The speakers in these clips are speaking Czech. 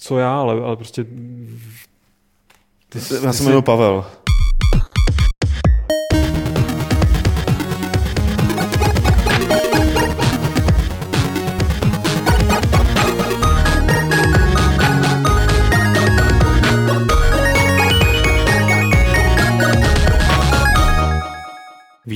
co já, ale, ale prostě... Ty, já jsem jmenuji Pavel.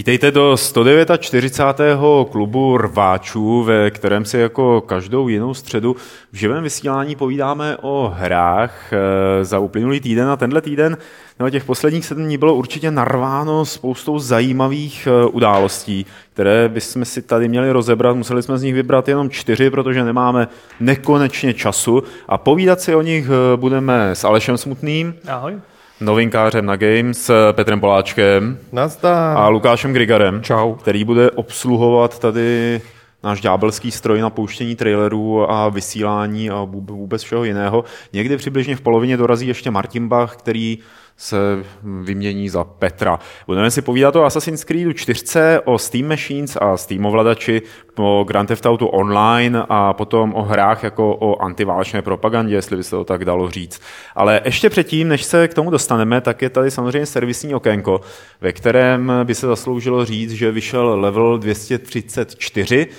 Vítejte do 149. klubu rváčů, ve kterém si jako každou jinou středu v živém vysílání povídáme o hrách eh, za uplynulý týden a tenhle týden no, těch posledních sedm dní bylo určitě narváno spoustou zajímavých eh, událostí, které bychom si tady měli rozebrat. Museli jsme z nich vybrat jenom čtyři, protože nemáme nekonečně času a povídat si o nich eh, budeme s Alešem Smutným. Ahoj novinkářem na Games, Petrem Poláčkem Nazdar. a Lukášem Grigarem, Čau. který bude obsluhovat tady náš ďábelský stroj na pouštění trailerů a vysílání a vůbec všeho jiného. Někdy přibližně v polovině dorazí ještě Martin Bach, který se vymění za Petra. Budeme si povídat o Assassin's Creedu 4, o Steam Machines a Steam ovladači, o Grand Theft Auto Online a potom o hrách jako o antiválečné propagandě, jestli by se to tak dalo říct. Ale ještě předtím, než se k tomu dostaneme, tak je tady samozřejmě servisní okénko, ve kterém by se zasloužilo říct, že vyšel level 234, Eh,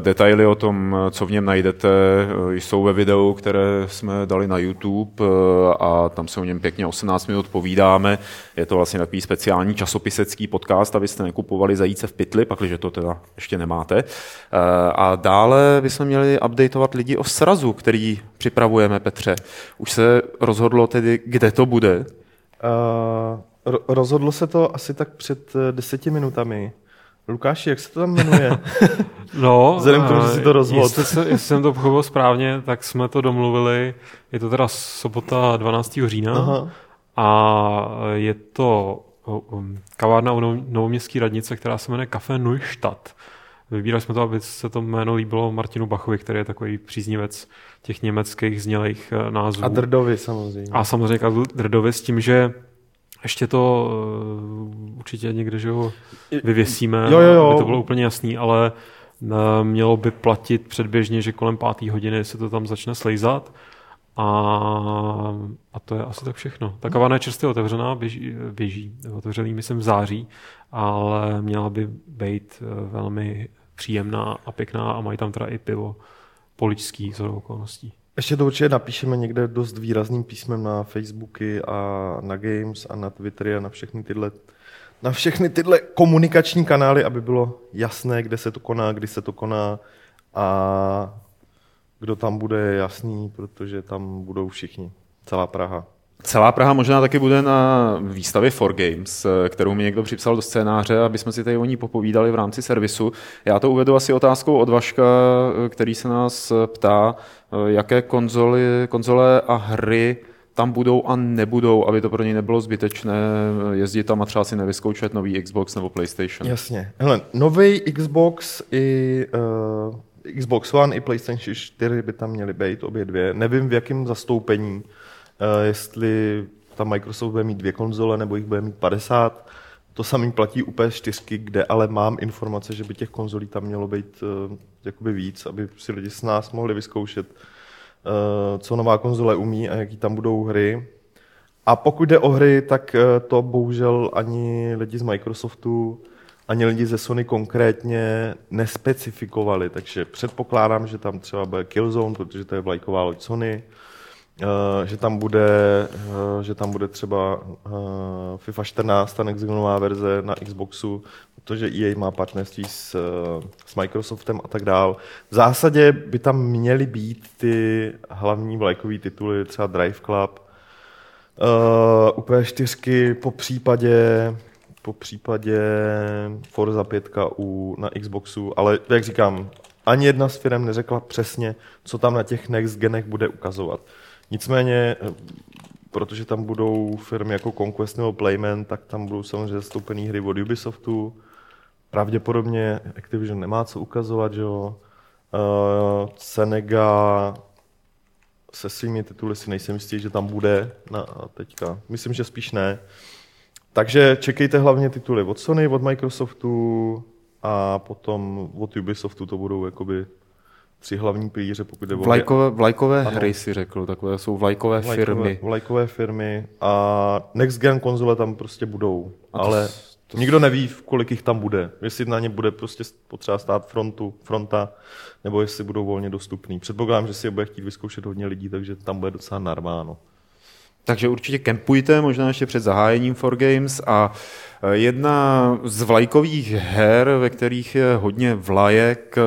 detaily o tom, co v něm najdete, eh, jsou ve videu, které jsme dali na YouTube eh, a tam se o něm pěkně 18 minut povídáme. Je to vlastně takový speciální časopisecký podcast, abyste nekupovali zajíce v pytli, pakliže to teda ještě nemáte. A dále bychom měli updateovat lidi o srazu, který připravujeme, Petře. Už se rozhodlo tedy, kde to bude? Uh, rozhodlo se to asi tak před deseti minutami. Lukáši, jak se to tam jmenuje? no, Vzhledem k tomu, že si to rozhodl. Jestli, se, jestli jsem to pochopil správně, tak jsme to domluvili. Je to teda sobota 12. října Aha. a je to kavárna u Novoměstské radnice, která se jmenuje Café Neustadt. Vybírali jsme to, aby se to jméno líbilo Martinu Bachovi, který je takový příznivec těch německých znělých eh, názvů. A Drdovi samozřejmě. A samozřejmě Drdovi s tím, že ještě to uh, určitě někde, že ho vyvěsíme, jo, jo, jo. aby to bylo úplně jasný, ale uh, mělo by platit předběžně, že kolem páté hodiny se to tam začne slejzat a, a to je asi tak všechno. Ta kavárna je čerstvě otevřená, běží, běží otevřený myslím v září, ale měla by být uh, velmi příjemná a pěkná a mají tam teda i pivo poličský z okolností. Ještě to určitě napíšeme někde dost výrazným písmem na Facebooky a na Games a na Twittery a na všechny tyhle na všechny tyhle komunikační kanály, aby bylo jasné, kde se to koná, kdy se to koná a kdo tam bude jasný, protože tam budou všichni, celá Praha. Celá Praha možná taky bude na výstavě For Games, kterou mi někdo připsal do scénáře, aby jsme si tady o ní popovídali v rámci servisu. Já to uvedu asi otázkou od Vaška, který se nás ptá, jaké konzoly, konzole a hry tam budou a nebudou, aby to pro něj nebylo zbytečné jezdit tam a třeba si nevyzkoušet nový Xbox nebo PlayStation. Jasně. Hele, nový Xbox i uh, Xbox One i PlayStation 4 by tam měly být, obě dvě. Nevím v jakém zastoupení, jestli tam Microsoft bude mít dvě konzole nebo jich bude mít 50. To samý platí u PS4, kde ale mám informace, že by těch konzolí tam mělo být uh, jakoby víc, aby si lidi s nás mohli vyzkoušet, uh, co nová konzole umí a jaký tam budou hry. A pokud jde o hry, tak to bohužel ani lidi z Microsoftu, ani lidi ze Sony konkrétně nespecifikovali, takže předpokládám, že tam třeba bude Killzone, protože to je vlajková loď Sony, Uh, že tam bude, uh, že tam bude třeba uh, FIFA 14, ta nextgenová verze na Xboxu, protože EA má partnerství s, s Microsoftem a tak dál. V zásadě by tam měly být ty hlavní vlajkové tituly, třeba Drive Club, u 4 po případě po případě Forza 5 u, na Xboxu, ale jak říkám, ani jedna z firm neřekla přesně, co tam na těch next genech bude ukazovat. Nicméně, eh, protože tam budou firmy jako Conquest nebo Playman, tak tam budou samozřejmě zastoupené hry od Ubisoftu. Pravděpodobně Activision nemá co ukazovat, že jo. Uh, Senega se svými tituly si nejsem jistý, že tam bude na teďka. Myslím, že spíš ne. Takže čekejte hlavně tituly od Sony, od Microsoftu a potom od Ubisoftu to budou jakoby tři hlavní pilíře, pokud jde o Vlajkové, vlajkové hry si řekl, takové jsou vlajkové, vlajkové firmy. Vlajkové firmy a next gen konzole tam prostě budou, A to ale s- to nikdo neví, kolik jich tam bude. Jestli na ně bude prostě potřeba stát frontu, fronta, nebo jestli budou volně dostupný. Předpokládám, že si je bude chtít vyzkoušet hodně lidí, takže tam bude docela narváno. Takže určitě kempujte, možná ještě před zahájením For Games a eh, jedna z vlajkových her, ve kterých je hodně vlajek, eh,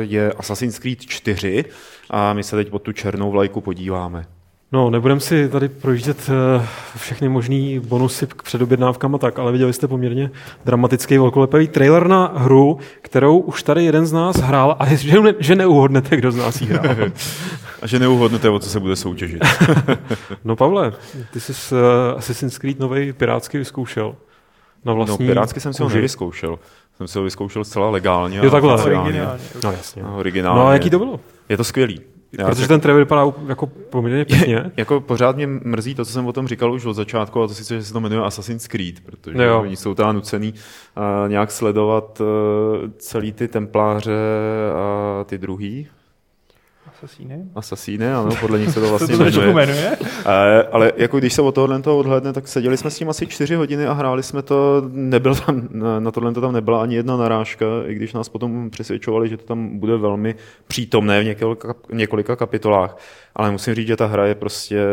je Assassin's Creed 4 a my se teď pod tu černou vlajku podíváme. No, nebudem si tady projíždět eh, všechny možný bonusy k předobjednávkám a tak, ale viděli jste poměrně dramatický velkolepý trailer na hru, kterou už tady jeden z nás hrál a že, ne, že neuhodnete, kdo z nás jí hrál. A že neuhodnete, o co se bude soutěžit. No Pavle, ty jsi s uh, Assassin's Creed nový pirátský vyzkoušel. Na No, vlastní pirátsky jsem si ho nevyzkoušel. Jsem si ho vyzkoušel zcela legálně. Jo, takhle. Originálně. No jasně. No, No, originálně. a jaký to bylo? Je to skvělý. Já Protože se- ten trailer vypadá jako poměrně pěkně. Jako pořád mě mrzí to, co jsem o tom říkal už od začátku, a to sice, že se to jmenuje Assassin's Creed, protože Jo. oni jsou tam nucený uh, nějak sledovat uh, celý ty templáře a ty druhý. Asasíny? Asasíny, ano, podle nich se to vlastně to trošku jmenuje. jmenuje? Eh, ale jako když se od tohohle toho odhledne, tak seděli jsme s tím asi čtyři hodiny a hráli jsme to, nebyl tam, na- na tohle to tam nebyla ani jedna narážka, i když nás potom přesvědčovali, že to tam bude velmi přítomné v několika, několika kapitolách. Ale musím říct, že ta hra je prostě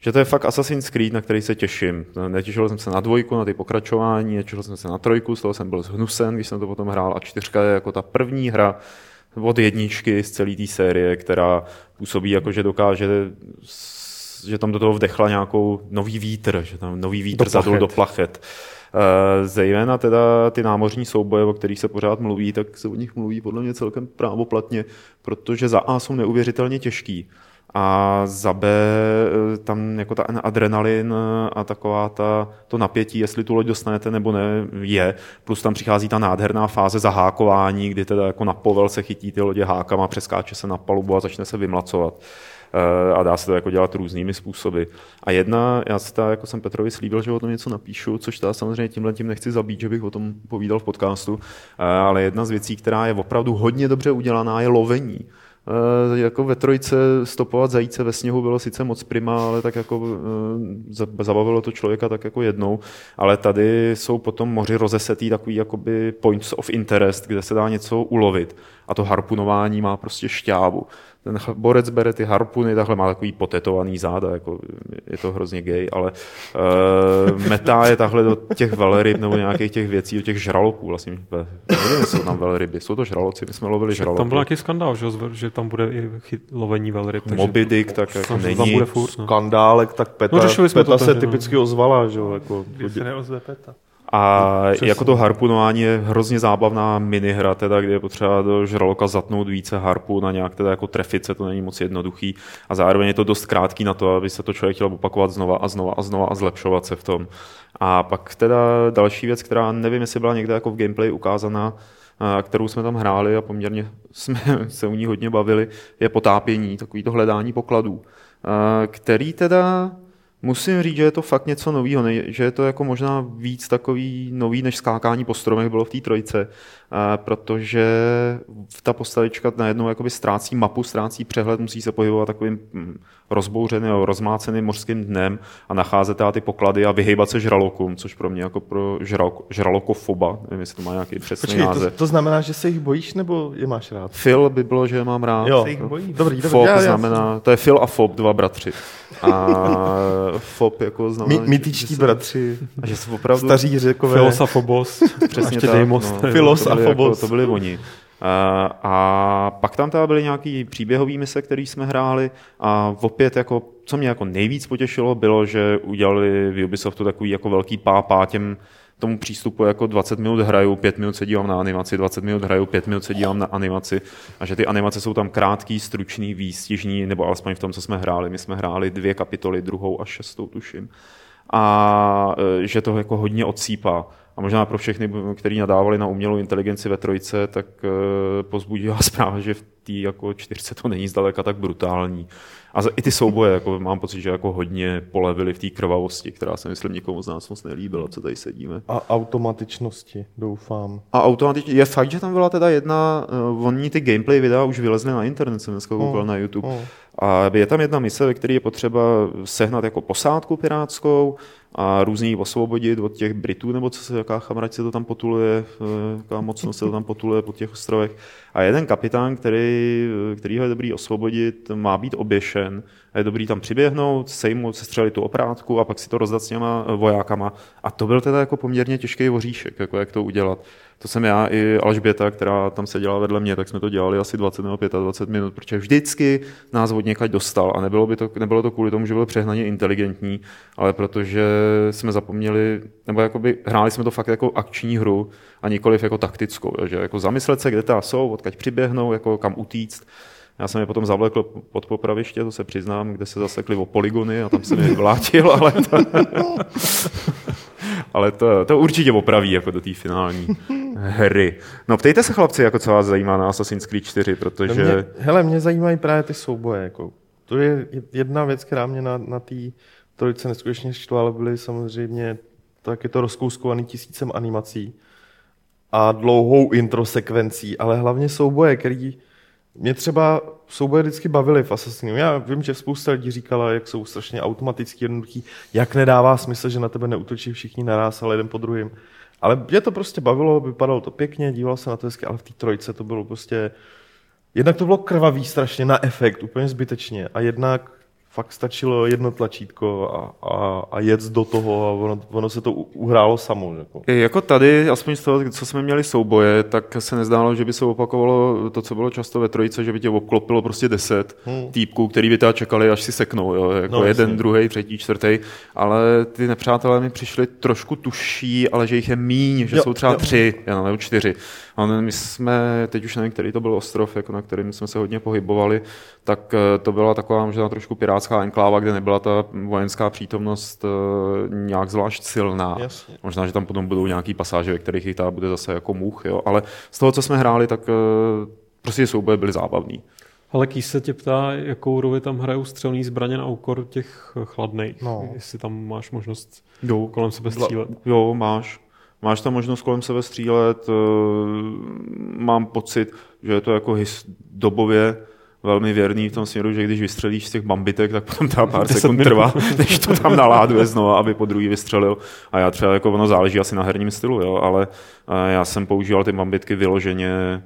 že to je fakt Assassin's Creed, na který se těším. Netěšil jsem se na dvojku, na ty pokračování, netěšil jsem se na trojku, z toho jsem byl zhnusen, když jsem to potom hrál. A čtyřka je jako ta první hra od jedničky z celé té série, která působí jako, že dokáže že tam do toho vdechla nějakou nový vítr, že tam nový vítr Do zadul plachet. do plachet. Eh, Zejména teda ty námořní souboje, o kterých se pořád mluví, tak se o nich mluví podle mě celkem právoplatně, protože za A jsou neuvěřitelně těžký a za B eh, tam jako ta adrenalin eh, a taková ta, to napětí, jestli tu loď dostanete nebo ne, je. Plus tam přichází ta nádherná fáze zahákování, kdy teda jako na povel se chytí ty lodě hákama, přeskáče se na palubu a začne se vymlacovat. Eh, A dá se to jako dělat různými způsoby. A jedna, já si ta, jako jsem Petrovi slíbil, že o tom něco napíšu, což já samozřejmě tímhle tím nechci zabít, že bych o tom povídal v podcastu, ale jedna z věcí, která je opravdu hodně dobře udělaná, je lovení. Eh, jako ve trojce stopovat zajíce ve sněhu bylo sice moc prima, ale tak jako eh, za- zabavilo to člověka tak jako jednou, ale tady jsou potom moři rozesetý takový jakoby points of interest, kde se dá něco ulovit a to harpunování má prostě šťávu. Ten borec bere ty harpuny, takhle má takový potetovaný záda, jako je to hrozně gay, ale uh, metá je takhle do těch velryb nebo nějakých těch věcí, do těch žraloků vlastně. Nevím, jsou tam velryby, jsou to žraloci, my jsme lovili žraloky. Tam byl nějaký skandál, že, že tam bude i chyt, lovení velryb. takže Moby Dick, tak jako tam, není. tam bude furt. No. Skandálek, tak Peta, No, řešili jsme Peta to se no. typicky ozvala, že jo, jako Když se neozve Peta. A Přesně. jako to harpunování je hrozně zábavná minihra, teda, kde je potřeba do žraloka zatnout více harpun a nějak teda jako trefit se, to není moc jednoduchý. A zároveň je to dost krátký na to, aby se to člověk chtěl opakovat znova a znova a znova a zlepšovat se v tom. A pak teda další věc, která nevím, jestli byla někde jako v gameplay ukázaná, a kterou jsme tam hráli a poměrně jsme se u ní hodně bavili, je potápění, takový to hledání pokladů, který teda Musím říct, že je to fakt něco nového, že je to jako možná víc takový nový, než skákání po stromech bylo v té trojce, a protože ta postavička najednou jakoby ztrácí mapu, ztrácí přehled, musí se pohybovat takovým mm, rozbouřeným, rozmáceným mořským dnem a nacházet teda ty poklady a vyhejbat se žralokům, což pro mě jako pro žral, žralokofoba, nevím, jestli to má nějaký přesný Počkej, to, název. to znamená, že se jich bojíš, nebo je máš rád? Phil by bylo, že je mám rád. Jo, Se jich bojí. dobrý, dobrý. Fob já, já, znamená, to je Phil a Fob, dva bratři. A Fob jako znamená, My, mytičtí že bratři, A že se opravdu staří řekové. Filos a Phobos. přesně ještě tak, Deimos. no, Filos to a byli, jako, to byli oni. A, a pak tam teda byly nějaký příběhový mise, který jsme hráli a opět jako, co mě jako nejvíc potěšilo, bylo, že udělali v Ubisoftu takový jako velký pápá těm tomu přístupu jako 20 minut hraju, 5 minut se dívám na animaci, 20 minut hraju, 5 minut se dívám na animaci a že ty animace jsou tam krátký, stručný, výstižný, nebo alespoň v tom, co jsme hráli. My jsme hráli dvě kapitoly, druhou a šestou tuším. A e, že to jako hodně odsýpá. A možná pro všechny, kteří nadávali na umělou inteligenci ve trojce, tak e, pozbudila zpráva, že v té jako čtyřce to není zdaleka tak brutální. A i ty souboje, jako mám pocit, že jako hodně polevili v té krvavosti, která se myslím nikomu z nás moc nelíbila, co tady sedíme. A automatičnosti, doufám. A automaticky, je fakt, že tam byla teda jedna, uh, oni ty gameplay videa už vylezly na internet, jsem dneska koukal na YouTube. mm. A je tam jedna mise, ve které je potřeba sehnat jako posádku pirátskou a různý osvobodit od těch Britů, nebo co se, jaká chamrať se to tam potuluje, eh, jaká mocnost se to tam potuluje po těch ostrovech. A jeden kapitán, který, který ho je dobrý osvobodit, má být oběšen a je dobrý tam přiběhnout, sejmout, sestřelit tu oprátku a pak si to rozdat s těma eh, vojákama. A to byl teda jako poměrně těžký voříšek, jako jak to udělat. To jsem já i Alžběta, která tam seděla vedle mě, tak jsme to dělali asi 20 nebo 25 minut, protože vždycky nás od někaď dostal a nebylo, by to, nebylo to kvůli tomu, že byl přehnaně inteligentní, ale protože jsme zapomněli, nebo jakoby hráli jsme to fakt jako akční hru a nikoliv jako taktickou, že jako zamyslet se, kde ta jsou, odkaď přiběhnou, jako kam utíct. Já jsem je potom zavlekl pod popraviště, to se přiznám, kde se zasekli o polygony a tam jsem je vlátil, ale to, ale to, to určitě opraví jako do té finální hry. No ptejte se chlapci, jako co vás zajímá na Assassin's Creed 4, No protože... mě, hele, mě zajímají právě ty souboje. Jako. To je jedna věc, která mě na, na té trojice neskutečně štvala, byly samozřejmě tak je to rozkouskovaný tisícem animací a dlouhou intro sekvencí, ale hlavně souboje, který mě třeba souboje vždycky bavily v Assassinu. Já vím, že spousta lidí říkala, jak jsou strašně automaticky jednoduchý, jak nedává smysl, že na tebe neutočí všichni naraz, ale jeden po druhém. Ale mě to prostě bavilo, vypadalo to pěkně, díval se na to hezky, ale v té trojce to bylo prostě... Jednak to bylo krvavý strašně na efekt, úplně zbytečně. A jednak fakt stačilo jedno tlačítko a, a, a jet do toho a ono, ono se to uhrálo samo. Jako. Jako tady, aspoň z toho, co jsme měli souboje, tak se nezdálo, že by se opakovalo to, co bylo často ve trojice, že by tě obklopilo prostě deset Hmm. týpků, který by teda čekali, až si seknou, jo, jako No, jeden, druhý, třetí, čtvrtý, ale ty nepřátelé mi přišli trošku tuší, ale že jich je míň, že Jo, jsou třeba jo. tři, jo, nebo čtyři. A my jsme, teď už nevím, který to byl ostrov, jako na kterým jsme se hodně pohybovali, tak eh, to byla taková možná trošku pirátská enkláva, kde nebyla ta vojenská přítomnost eh, nějak zvlášť silná. Jasně. Možná, že tam potom budou nějaký pasáže, ve kterých ta bude zase jako much, jo. ale z toho, co jsme hráli, tak eh, prostě souboje byly zábavný. Ale Kýs se tě ptá, jakou roli tam hrajou střelné zbraně na úkor těch chladných. No. Jestli tam máš možnost Jo, kolem sebe střílet. Jo, máš. Máš tam možnost kolem sebe střílet. eh, Mám pocit, že je to jako his, dobově velmi věrný v tom směru, že když vystřelíš z těch bambitek, tak potom ta pár 10 sekund minut. trvá, než to tam naláduje znova, aby po druhý vystřelil. A já třeba, jako ono záleží asi na herním stylu, jo, ale eh, já jsem používal ty bambitky vyloženě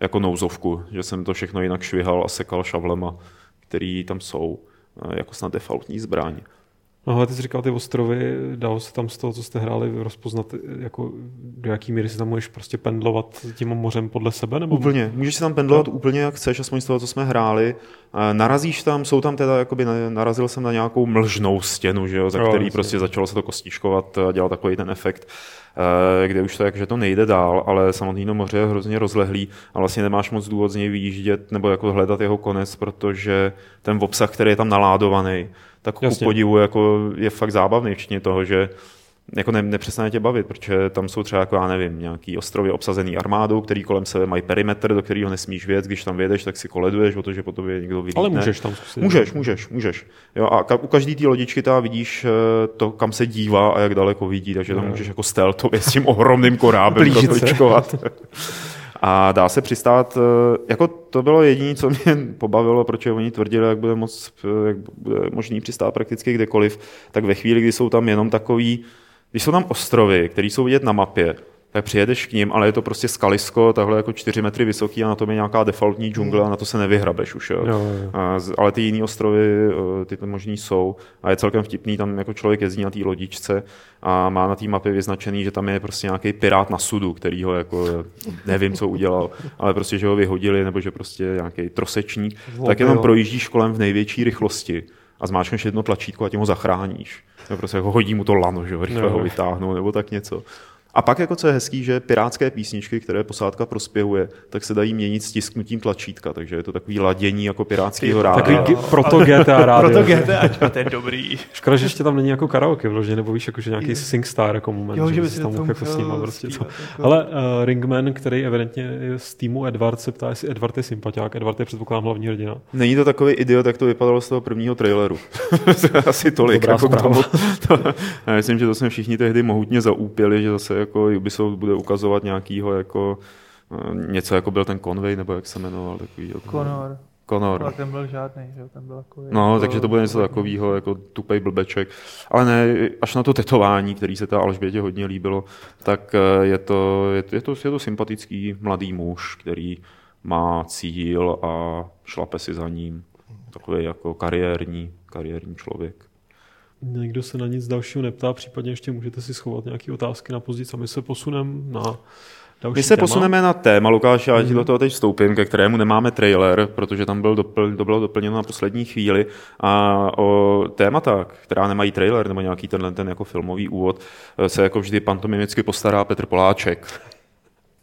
jako nouzovku, že jsem to všechno jinak švihal a sekal šavlema, který tam jsou eh, jako snad defaultní zbraň. No ale ty jsi říkal ty ostrovy, dalo se tam z toho, co jste hráli, rozpoznat, jako do jaký míry si tam můžeš prostě pendlovat tím mořem podle sebe? Nebo... Úplně. Můžeš si tam pendlovat úplně jak chceš, aspoň z toho, co jsme hráli. Narazíš tam, jsou tam teda, jakoby, na- narazil jsem na nějakou mlžnou stěnu, že jo, za Jo, který prostě začalo se to kostičkovat a dělal takový ten efekt, eh, kde už to jak, že to nejde dál, ale samotný to moře je hrozně rozlehlý a vlastně nemáš moc důvod z něj vyjíždět nebo jako hledat jeho konec, protože ten obsah, který je tam naládovaný, tak ku Jasně. podivu jako je fakt zábavný, včetně toho, že jako ne, nepřestane tě bavit, protože tam jsou třeba, jako já nevím, nějaký ostrovy obsazený armádou, který kolem sebe mají perimetr, do kterého nesmíš věc, když tam vědeš, tak si koleduješ, protože po tobě někdo vylítne. Ale můžeš tam zkusit. Můžeš, můžeš, můžeš. Jo, a ka- u každé té lodičky tam vidíš eh, to, kam se dívá a jak daleko vidí, takže tam Jo. můžeš jako stealthově s tím ohromným korábem Blížit. A dá se přistát, eh, jako to bylo jediné, co mě pobavilo, protože oni tvrdili, jak bude, moc, eh, jak bude možný přistát prakticky kdekoliv, tak ve chvíli, kdy jsou tam jenom takový, když jsou tam ostrovy, které jsou vidět na mapě, tak přijedeš k ním, ale je to prostě skalisko, takhle jako čtyři metry vysoký a na tom je nějaká defaultní džungle a na to se nevyhrabeš už. Jo. Jo, jo. A Ale ty jiné ostrovy, eh, ty to možný jsou a je celkem vtipný, tam jako člověk jezdí na té lodičce a má na té mapě vyznačený, že tam je prostě nějaký pirát na sudu, který ho jako, eh, nevím, co udělal, ale prostě, že ho vyhodili, nebo že prostě nějaký trosečník, tak jenom jo. projíždíš kolem v největší rychlosti a zmáčkneš jedno tlačítko a tím ho zachráníš. Prostě jako hodí mu to lano, že jo, rychle Jo. ho vytáhnou, nebo tak něco. A pak, jako co je hezký, že pirátské písničky, které posádka prospěhuje, tak se dají měnit stisknutím tlačítka, takže je to takový ladění jako pirátského Takový rádia. g- proto GTA rádio. Proto že? GTA, to je dobrý. Škoda, že ještě tam není jako karaoke vloženě, nebo víš, jako, že nějaký SingStar jako moment, Jo, že by bys si tam mohl jako s nima musel prostě jako. Ale uh, Ringman, který evidentně je z týmu Edward, se ptá, jestli Edward je sympatiák. Edward je předpokládám hlavní hrdina. Není to takový idiot, jak to vypadalo z toho prvního traileru. Asi tolik. Dobrá jako tomu. To, já myslím, že to jsme všichni tehdy mohutně zaúpěli, že zase jako Ubisoft bude ukazovat nějakýho jako eh, něco jako byl ten Conway, nebo jak se jmenoval, takový jako... Conor. Conor. Ale ten byl žádný, že ten byl jako... No, takže to bude něco takového, jako tupej blbeček. Ale ne, až na to tetování, který se ta Alžbětě hodně líbilo, tak eh, je to, je, to- je, to, je to sympatický mladý muž, který má cíl a šlape si za ním. Takový jako kariérní, kariérní člověk. Nikdo se na nic dalšího neptá, případně ještě můžete si schovat nějaké otázky na později a my se posuneme na další My se téma. posuneme na téma, Lukáš, já ti do toho teď vstoupím, ke kterému nemáme trailer, protože tam byl dopl, to bylo doplněno na poslední chvíli. A o témata, která nemají trailer nebo nějaký tenhle ten jako filmový úvod, se jako vždy pantomimicky postará Petr Poláček.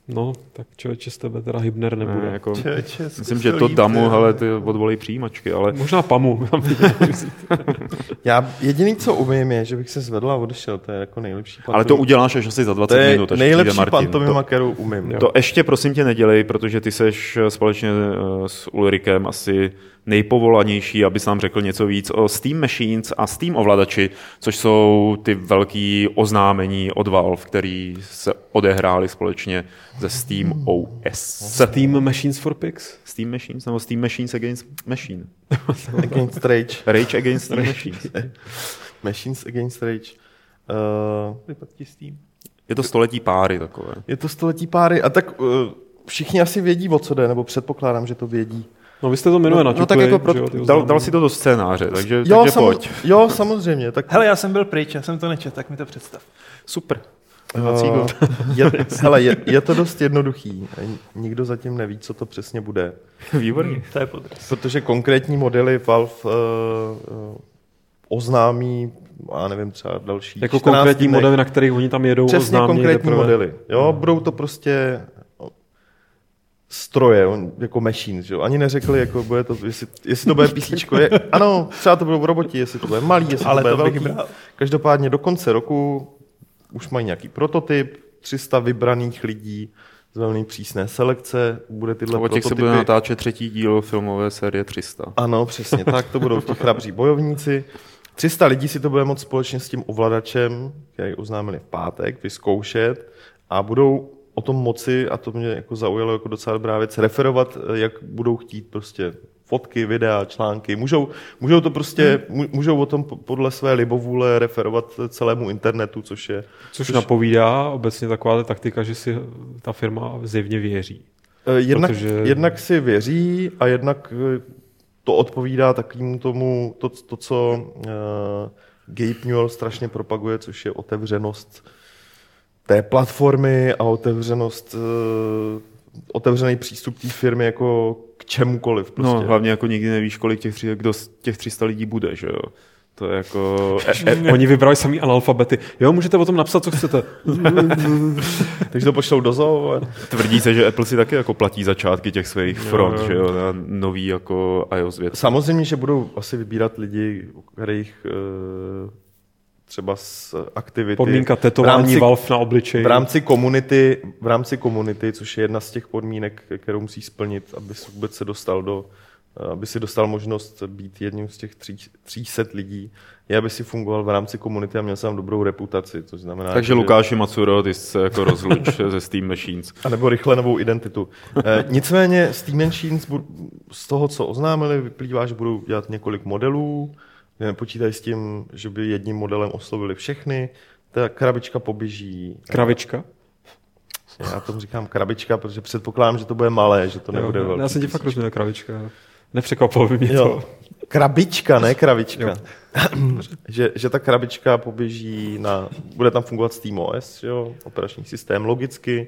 No, tak člověče z tebe teda Hybner nebude. Ne, jako, Čeče, myslím, že to damu, ale ty odvolej přijímačky, ale Možná Pamu. Já jediný, co umím, je, že bych se zvedl a odešel. To je jako nejlepší ale to uděláš až asi za 20 to je minut, až nejlepší přijde Martin. pantomima, To, kterou umím. to ještě prosím tě nedělej, protože ty seš společně eh, s Ulrikem asi nejpovolanější, abys nám řekl něco víc o Steam Machines a Steam ovladači, což jsou ty velký oznámení od Valve, který se odehrály společně ze Steam OS. Team Machines for Pigs. Steam Machines nebo Steam Machines Against Machine. Against Rage. Rage Against Steam Machines. Machines Against Rage. Uh, Vypadti s tím. Je to století páry takové. je to století páry. A tak uh, všichni asi vědí, o co jde, nebo předpokládám, že to vědí. No vy jste to minule No, no tak jako pro, dal, dal si to do scénáře, takže, Jo, takže samo- pojď. jo, samozřejmě. Tak, Hele, já jsem byl pryč, já jsem to nečet, tak mi to představ. Super. uh, je, hele, je, je to dost jednoduchý. Nikdo zatím neví, co to přesně bude. Výborně. To je podraz. Protože konkrétní modely Valve uh, uh, oznámí, já nevím, třeba další Jako 14 konkrétní modely, na kterých oni tam jedou, Přesně oznámí konkrétní teprve. modely. Jo, budou to prostě stroje, on- jako machines, že jo. Ani neřekli, jako bude to, jestli, jestli to bude písíčko. Je, ano, třeba to budou roboti, jestli to bude malý, jestli Ale to bude to velký. bral. Každopádně do konce roku už mají nějaký prototyp, 300 vybraných lidí z velmi přísné selekce, bude tyhle O těch se prototypy. bude natáčet třetí díl filmové série 300. Ano, přesně tak, to budou ti chrabří bojovníci. 300 lidí si to bude moct společně s tím ovladačem, který oznámili v pátek, vyzkoušet a budou o tom moci, a to mě jako zaujalo jako docela dobrá věc, referovat, eh, jak budou chtít prostě fotky, videa, články. Můžou, můžou to prostě, Hmm. mů- můžou o tom po- podle své libovůle referovat celému internetu, což je... Což napovídá obecně taková ta taktika, že si ta firma zjevně věří. Eh, Jednak, Protože- jednak si věří a jednak eh, to odpovídá takovému tomu, to, to co uh, Gabe Newell strašně propaguje, což je otevřenost té platformy a otevřenost, uh, otevřený přístup té firmy jako k čemukoliv. Prostě. No, hlavně jako nikdy nevíš, kolik těch, tři- kdo z těch 300 lidí bude, že jo? To je jako... E, e, Oni vybrali samý analfabety. Jo, můžete o tom napsat, co chcete. Takže to pošlou do zoo. a- tvrdí se, že Apple si taky jako platí začátky těch svých front, jo. že jo? Na nový jako iOS věc. Samozřejmě, že budou asi vybírat lidi, u kterých uh, třeba z aktivity. Podmínka v tetování rámci- Valve na obličeji. V rámci komunity, v rámci komunity, což je jedna z těch podmínek, kterou musí splnit, aby se vůbec se dostal do, aby si dostal možnost být jedním z těch tří, 300 lidí, je, aby si fungoval v rámci komunity a měl jsem dobrou reputaci, což znamená... Takže že- Lukáši Macuro, ty se jako rozluč ze Steam Machines. a nebo rychle novou identitu. E, nicméně Steam Machines z toho, co oznámili, vyplývá, že budou dělat několik modelů, nepočítají s tím, že by jedním modelem oslovili všechny. Ta krabička poběží Kravička. Já tomu říkám krabička, protože předpokládám, že to bude malé, že to nebude jo, velký. já jsem ti fakt rozuměl kravička. Nepřekvapilo by mě Jo. to. Krabička, ne kravička. že, že ta krabička poběží na, bude tam fungovat SteamOS, jo, operační systém logicky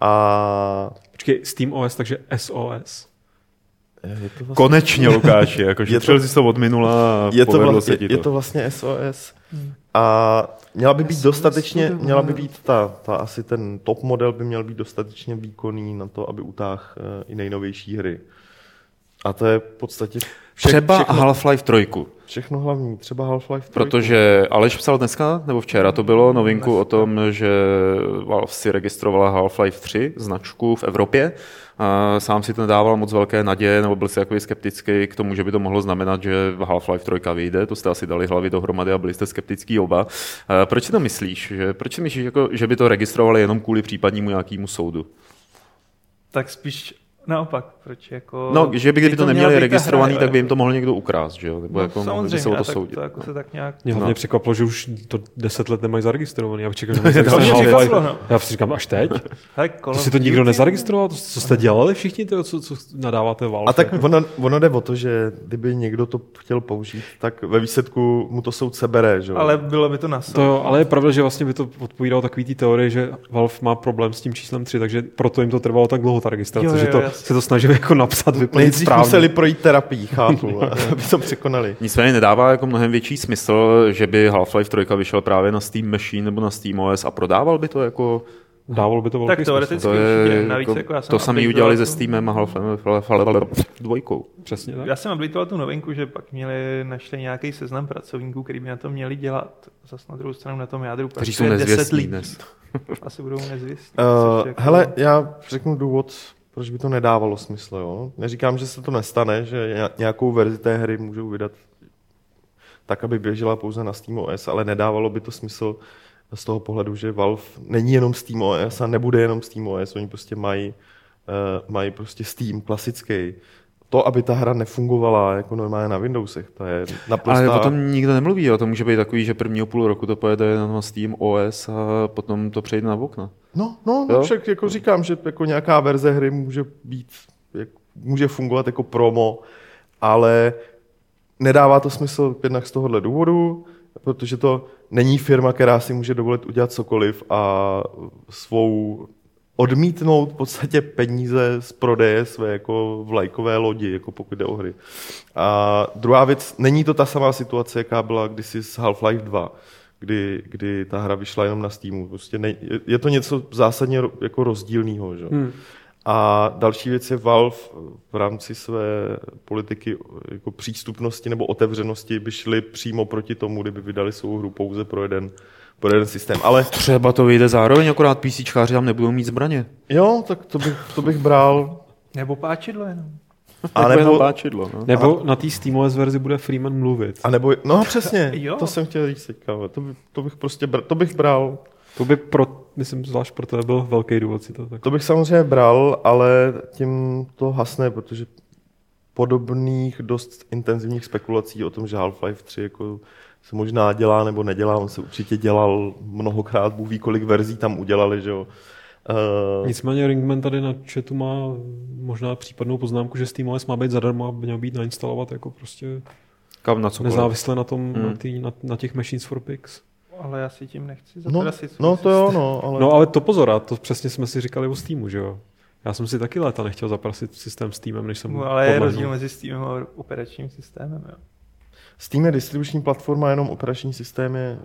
a Počkej, Steam OS, takže SOS. Vlastně, Konečně, Lukáši, jako Je to- jsi to od minula a je to, vlastně, se ti to. je to vlastně SOS. A měla by být SOS dostatečně, měla by být ta, ta, asi ten top model by měl být dostatečně výkonný na to, aby utáhl eh, i nejnovější hry. A to je v podstatě vše, Třeba všechno, Half-Life 3, všechno hlavní, třeba Half-Life 3. protože Aleš psal dneska, nebo včera to bylo, novinku o tom, že Valve si registrovala Half-Life 3 značku v Evropě. Sám si to nedával moc velké naděje, nebo byl si takový skeptický k tomu, že by to mohlo znamenat, že Half-Life 3 vyjde. To jste asi dali hlavy dohromady a byli jste skeptický oba. A proč si to myslíš? Proč si myslíš, jako, že by to registrovali jenom kvůli případnímu nějakému soudu? Tak spíš naopak, proč jako... No, že by kdyby by to měla neměli registrovaný, hra, tak by jim jo. to mohl někdo ukrást, že jo? Nebo No, jako samozřejmě, se o to soudit. to jako se tak nějak... Mě hlavně No. překvapilo, že už to deset let nemají zaregistrovaný. Já bych čekal, že To mají zaregistrovaný no. Já si říkám, až teď? Hele, To si to nikdo nezaregistroval? To, co jste dělali všichni, to, co, co nadáváte Valve? A tak ono, ono jde o to, že kdyby někdo to chtěl použít, tak ve výsledku mu to soud sebere, že jo? Ale bylo by to na To jo, ale je pravda, že vlastně by to odpovídalo takový té teorii, že Valve má problém s tím číslem 3, takže proto jim to trvalo tak dlouho, ta registrace, Jo, jo, že to, jasně. se to snažili jako napsat, vyplnit Nejdřív správně. museli projít terapii, chápu, aby to překonali. Nicméně nedává jako mnohem větší smysl, že by Half-Life 3 vyšel právě na Steam Machine nebo na Steam OS a prodával by to jako... Dávalo by to velký Tak smysl. teoreticky To je, určitě. Navíc jako, jako já jsem to updateoval udělali tu- se Steamem a Half-Life 2. Přesně tak. Já jsem updateoval tu novinku, že pak měli, našli nějaký seznam pracovníků, který by na to měli dělat. Zas na druhou stranu na tom jádru Kteří jsou 10 nezvěstní lidí. dnes. Asi budou nezvěstní. Uh, jako- hele, já řeknu důvod, proč by to nedávalo smysl. Jo? Neříkám, že se to nestane, že ně- nějakou verzi té hry můžou vydat tak, aby běžela pouze na Steam OS, ale nedávalo by to smysl z toho pohledu, že Valve není jenom Steam OS a nebude jenom Steam OS, oni prostě mají, uh, mají prostě Steam klasický. To, aby ta hra nefungovala jako normálně na Windowsech, to je naprosto... Ale o tom nikdo nemluví, jo. to může být takový, že prvního půl roku to pojede jenom na Steam OS a potom to přejde na okna. No, no, no však jako říkám, že jako nějaká verze hry může být, jak, může fungovat jako promo, ale nedává to smysl jednak z tohohle důvodu, protože to není firma, která si může dovolit udělat cokoliv a svou odmítnout v podstatě peníze z prodeje své jako vlajkové lodi, jako pokud jde o hry. A druhá věc, není to ta samá situace, jaká byla kdysi s Half-Life 2, kdy, kdy ta hra vyšla jenom na Steamu. Prostě ne, je- to něco zásadně jako rozdílného. Že? Hmm. A další věc je Valve v rámci své politiky jako přístupnosti nebo otevřenosti by šli přímo proti tomu, kdyby vydali svou hru pouze pro jeden, pro jeden systém. Ale Třeba to vyjde zároveň, akorát PCčkáři tam nebudou mít zbraně. jo, tak to bych, to bych bral. Nebo páčidlo jenom. A jenom nebo, páčidlo, no. Nebo na té SteamOS verzi bude Freeman mluvit. a nebo, no přesně, Jo. to jsem chtěl říct teďka, to, by, to bych prostě bral, to bych bral. To by pro, myslím, zvlášť pro tebe byl velký důvod si to tak. To bych samozřejmě bral, ale tím to hasne, protože podobných dost intenzivních spekulací o tom, že Half-Life 3 jako se možná dělá nebo nedělá, on se určitě dělal mnohokrát, Bůh ví, kolik verzí tam udělali, že jo. Uh, Nicméně Ringman tady na chatu má možná případnou poznámku, že SteamOS má být zadarmo a měl být nainstalovat jako prostě Kam na cokoliv. nezávisle na tom, Hmm. na, tý, na, na, těch Machines for Pigs. Ale já si tím nechci no, zatrasit. svůj no to jo, no, ale... No ale to pozor, a to přesně jsme si říkali o Steamu, že jo? Já jsem si taky léta nechtěl zaprasit systém s Steamem, než jsem No, ale je podlehnul. rozdíl mezi Steamem a operačním systémem. Jo. Steam je distribuční platforma, jenom operační systém je...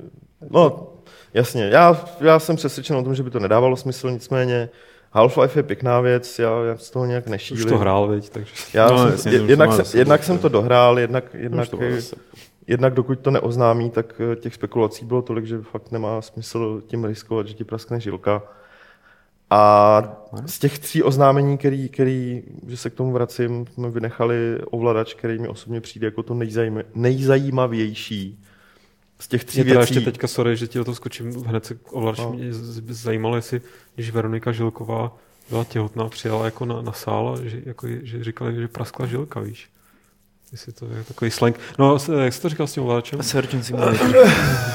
No, jasně, já, já jsem přesvědčen o tom, že by to nedávalo smysl, nicméně Half-Life je pěkná věc, já, já z toho nějak nešílím. Už to hrál, viď, takže... Já No, jsem, jasně, je, jednak, jsem, sebou, jednak to jsem to dohrál, jednak, jednak, to jednak dokud to neoznámí, tak eh, těch spekulací bylo tolik, že fakt nemá smysl tím riskovat, že ti praskne žilka. A z těch tří oznámení, který, který, že se k tomu vracím, jsme vynechali ovladač, který mi osobně přijde jako to nejzajím, nejzajímavější z těch tří Mě věcí. ještě teďka, sorry, že ti do toho skočím, hned se ovladač No. mě zajímalo, jestli, když Veronika Žilková byla těhotná, přijela jako na, na sál, a že, jako, že říkali, že praskla žilka, víš. Jestli to je takový slang. No, jak jsi to říkal s tím ovladačem?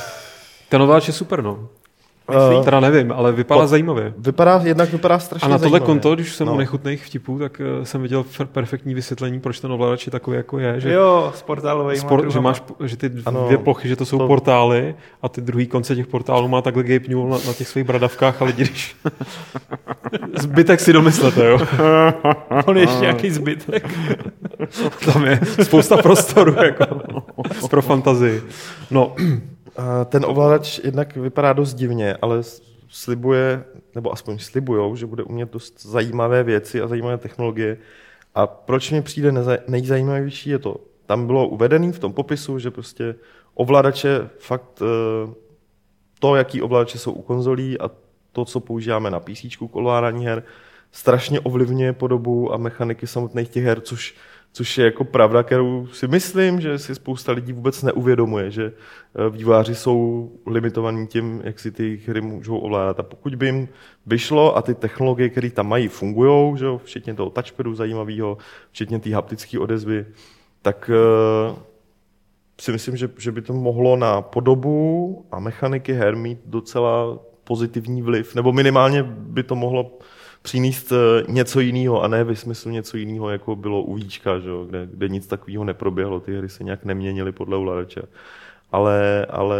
Ten ovladač je super, no. Eh, Teda nevím, ale vypadá po- zajímavě. Vypadá, jednak vypadá strašně A na tohle zajímavě. konto, když jsem No. u nechutných vtipů, tak eh, jsem viděl perfektní vysvětlení, proč ten ovladač je takový, jako je. Že, Jo, s portálovými spor, že máš že ty Ano. dvě plochy, že to jsou To- portály a ty druhý konce těch portálů má takhle Gabe Newell na, na těch svých bradavkách a lidi, když... Zbytek si domyslete, jo. On ještě nějaký zbytek. Tam je spousta prostoru jako, pro fantazii. No, ten ovladač jednak vypadá dost divně, ale slibuje, nebo aspoň slibujou, že bude umět dost zajímavé věci a zajímavé technologie. A proč mi přijde nejzajímavější je to, tam bylo uvedený v tom popisu, že prostě ovladače fakt eh, to, jaký ovladače jsou u konzolí a to, co používáme na PC k ovládání her, strašně ovlivňuje podobu a mechaniky samotných těch her, což, což je jako pravda, kterou si myslím, že si spousta lidí vůbec neuvědomuje, že eh, vývojáři jsou limitovaní tím, jak si ty hry můžou ovládat. A pokud by jim vyšlo a ty technologie, které tam mají, fungují, že jo, včetně toho touchpadu zajímavého, včetně té haptické odezvy, tak eh, si myslím, že, že by to mohlo na podobu a mechaniky her mít docela pozitivní vliv, nebo minimálně by to mohlo přinést eh, něco jiného a ne ve smyslu něco jiného, jako bylo u Víčka, že kde, kde nic takového neproběhlo, ty hry se nějak neměnily podle ovladače. Ale, ale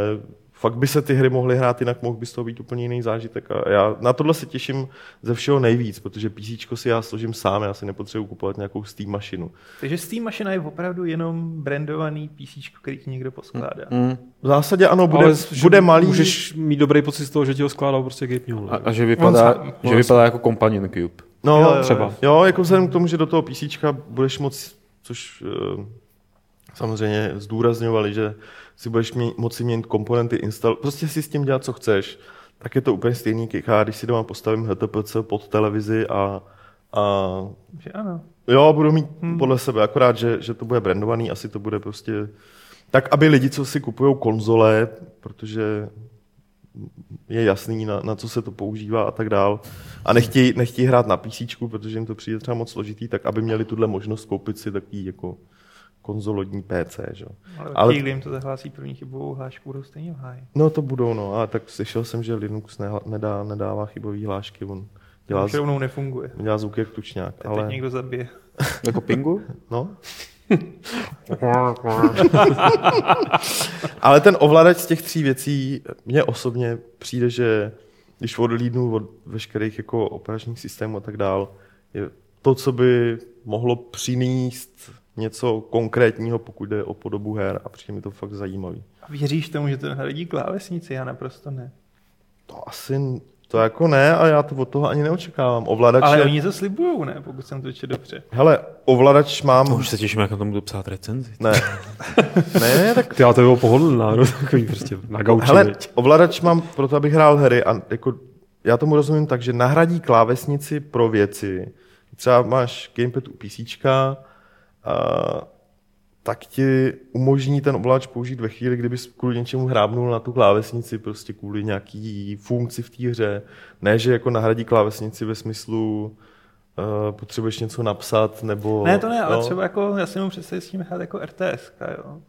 fakt by se ty hry mohly hrát jinak, mohl by z toho být úplně jiný zážitek. A já na tohle se těším ze všeho nejvíc, protože PC si já složím sám, já si nepotřebuji kupovat nějakou Steam mašinu. Takže Steam mašina je opravdu jenom brandovaný PC, který ti někdo poskládá. Mm. V zásadě ano, bude, ale bude malý. Můžeš mít dobrý pocit z toho, že ti ho skládal prostě Gabe Newell. A, a že vypadá, sám. že vypadá jako Companion Cube. No, Jo, třeba. Jo, jako vzhledem k tomu, že do toho PC budeš moc, což uh, samozřejmě zdůrazňovali, že si budeš mě, moci měnit komponenty install, prostě si s tím dělat, co chceš, tak je to úplně stejný, jak já, když si doma postavím HTPC pod televizi a, a Že ano. jo, budu mít hmm. podle sebe, akorát, že, že to bude brandovaný, asi to bude prostě tak, aby lidi, co si kupují konzole, protože je jasný, na, na co se to používá a tak dál. A nechtějí, nechtějí hrát na PC, protože jim to přijde třeba moc složitý, tak aby měli tuhle možnost koupit si takový jako konzolodní PC. Že? jo. Ale, Ale- ale... kdy jim to zahlásí první chybovou hlášku, budou stejně v háji. No to budou, no. A tak slyšel jsem, že Linux ne, nedá, nedává chybový hlášky. On dělá, Už rovnou nefunguje. dělá zvuk jak tučňák. Ale... Teď Ale, někdo zabije. Jako pingu? no. Ale ten ovladač z těch tří věcí mně osobně přijde, že když odlídnu od veškerých jako operačních systémů a tak dál, je to, co by mohlo přinést něco konkrétního, pokud jde o podobu her a přijde mi to fakt zajímavý. A věříš tomu, že to nahradí klávesnici? Já naprosto ne. To asi, to jako ne, a já to od toho ani neočekávám. Ovladač Ale je, oni to slibují, ne? Pokud jsem to četl dobře. hele, ovladač mám... To už se těším, jak na tom budu psát recenzi. Ne, ne, tak Ty, ale to bylo pohodlná, no, takový prostě na gauči, Hele, viď? ovladač mám proto, abych hrál hry a jako, já tomu rozumím tak, že nahradí klávesnici pro věci. Třeba máš gamepad u PC, a, tak ti umožní ten ovladač použít ve chvíli, kdyby kvůli něčemu hrábnul na tu klávesnici, prostě kvůli nějaký funkci v té hře. Ne, že jako nahradí klávesnici ve smyslu uh, potřebuješ něco napsat, nebo... Ne, to ne, ale jo. třeba jako, já si mu představit s tím hrát jako RTS, jo.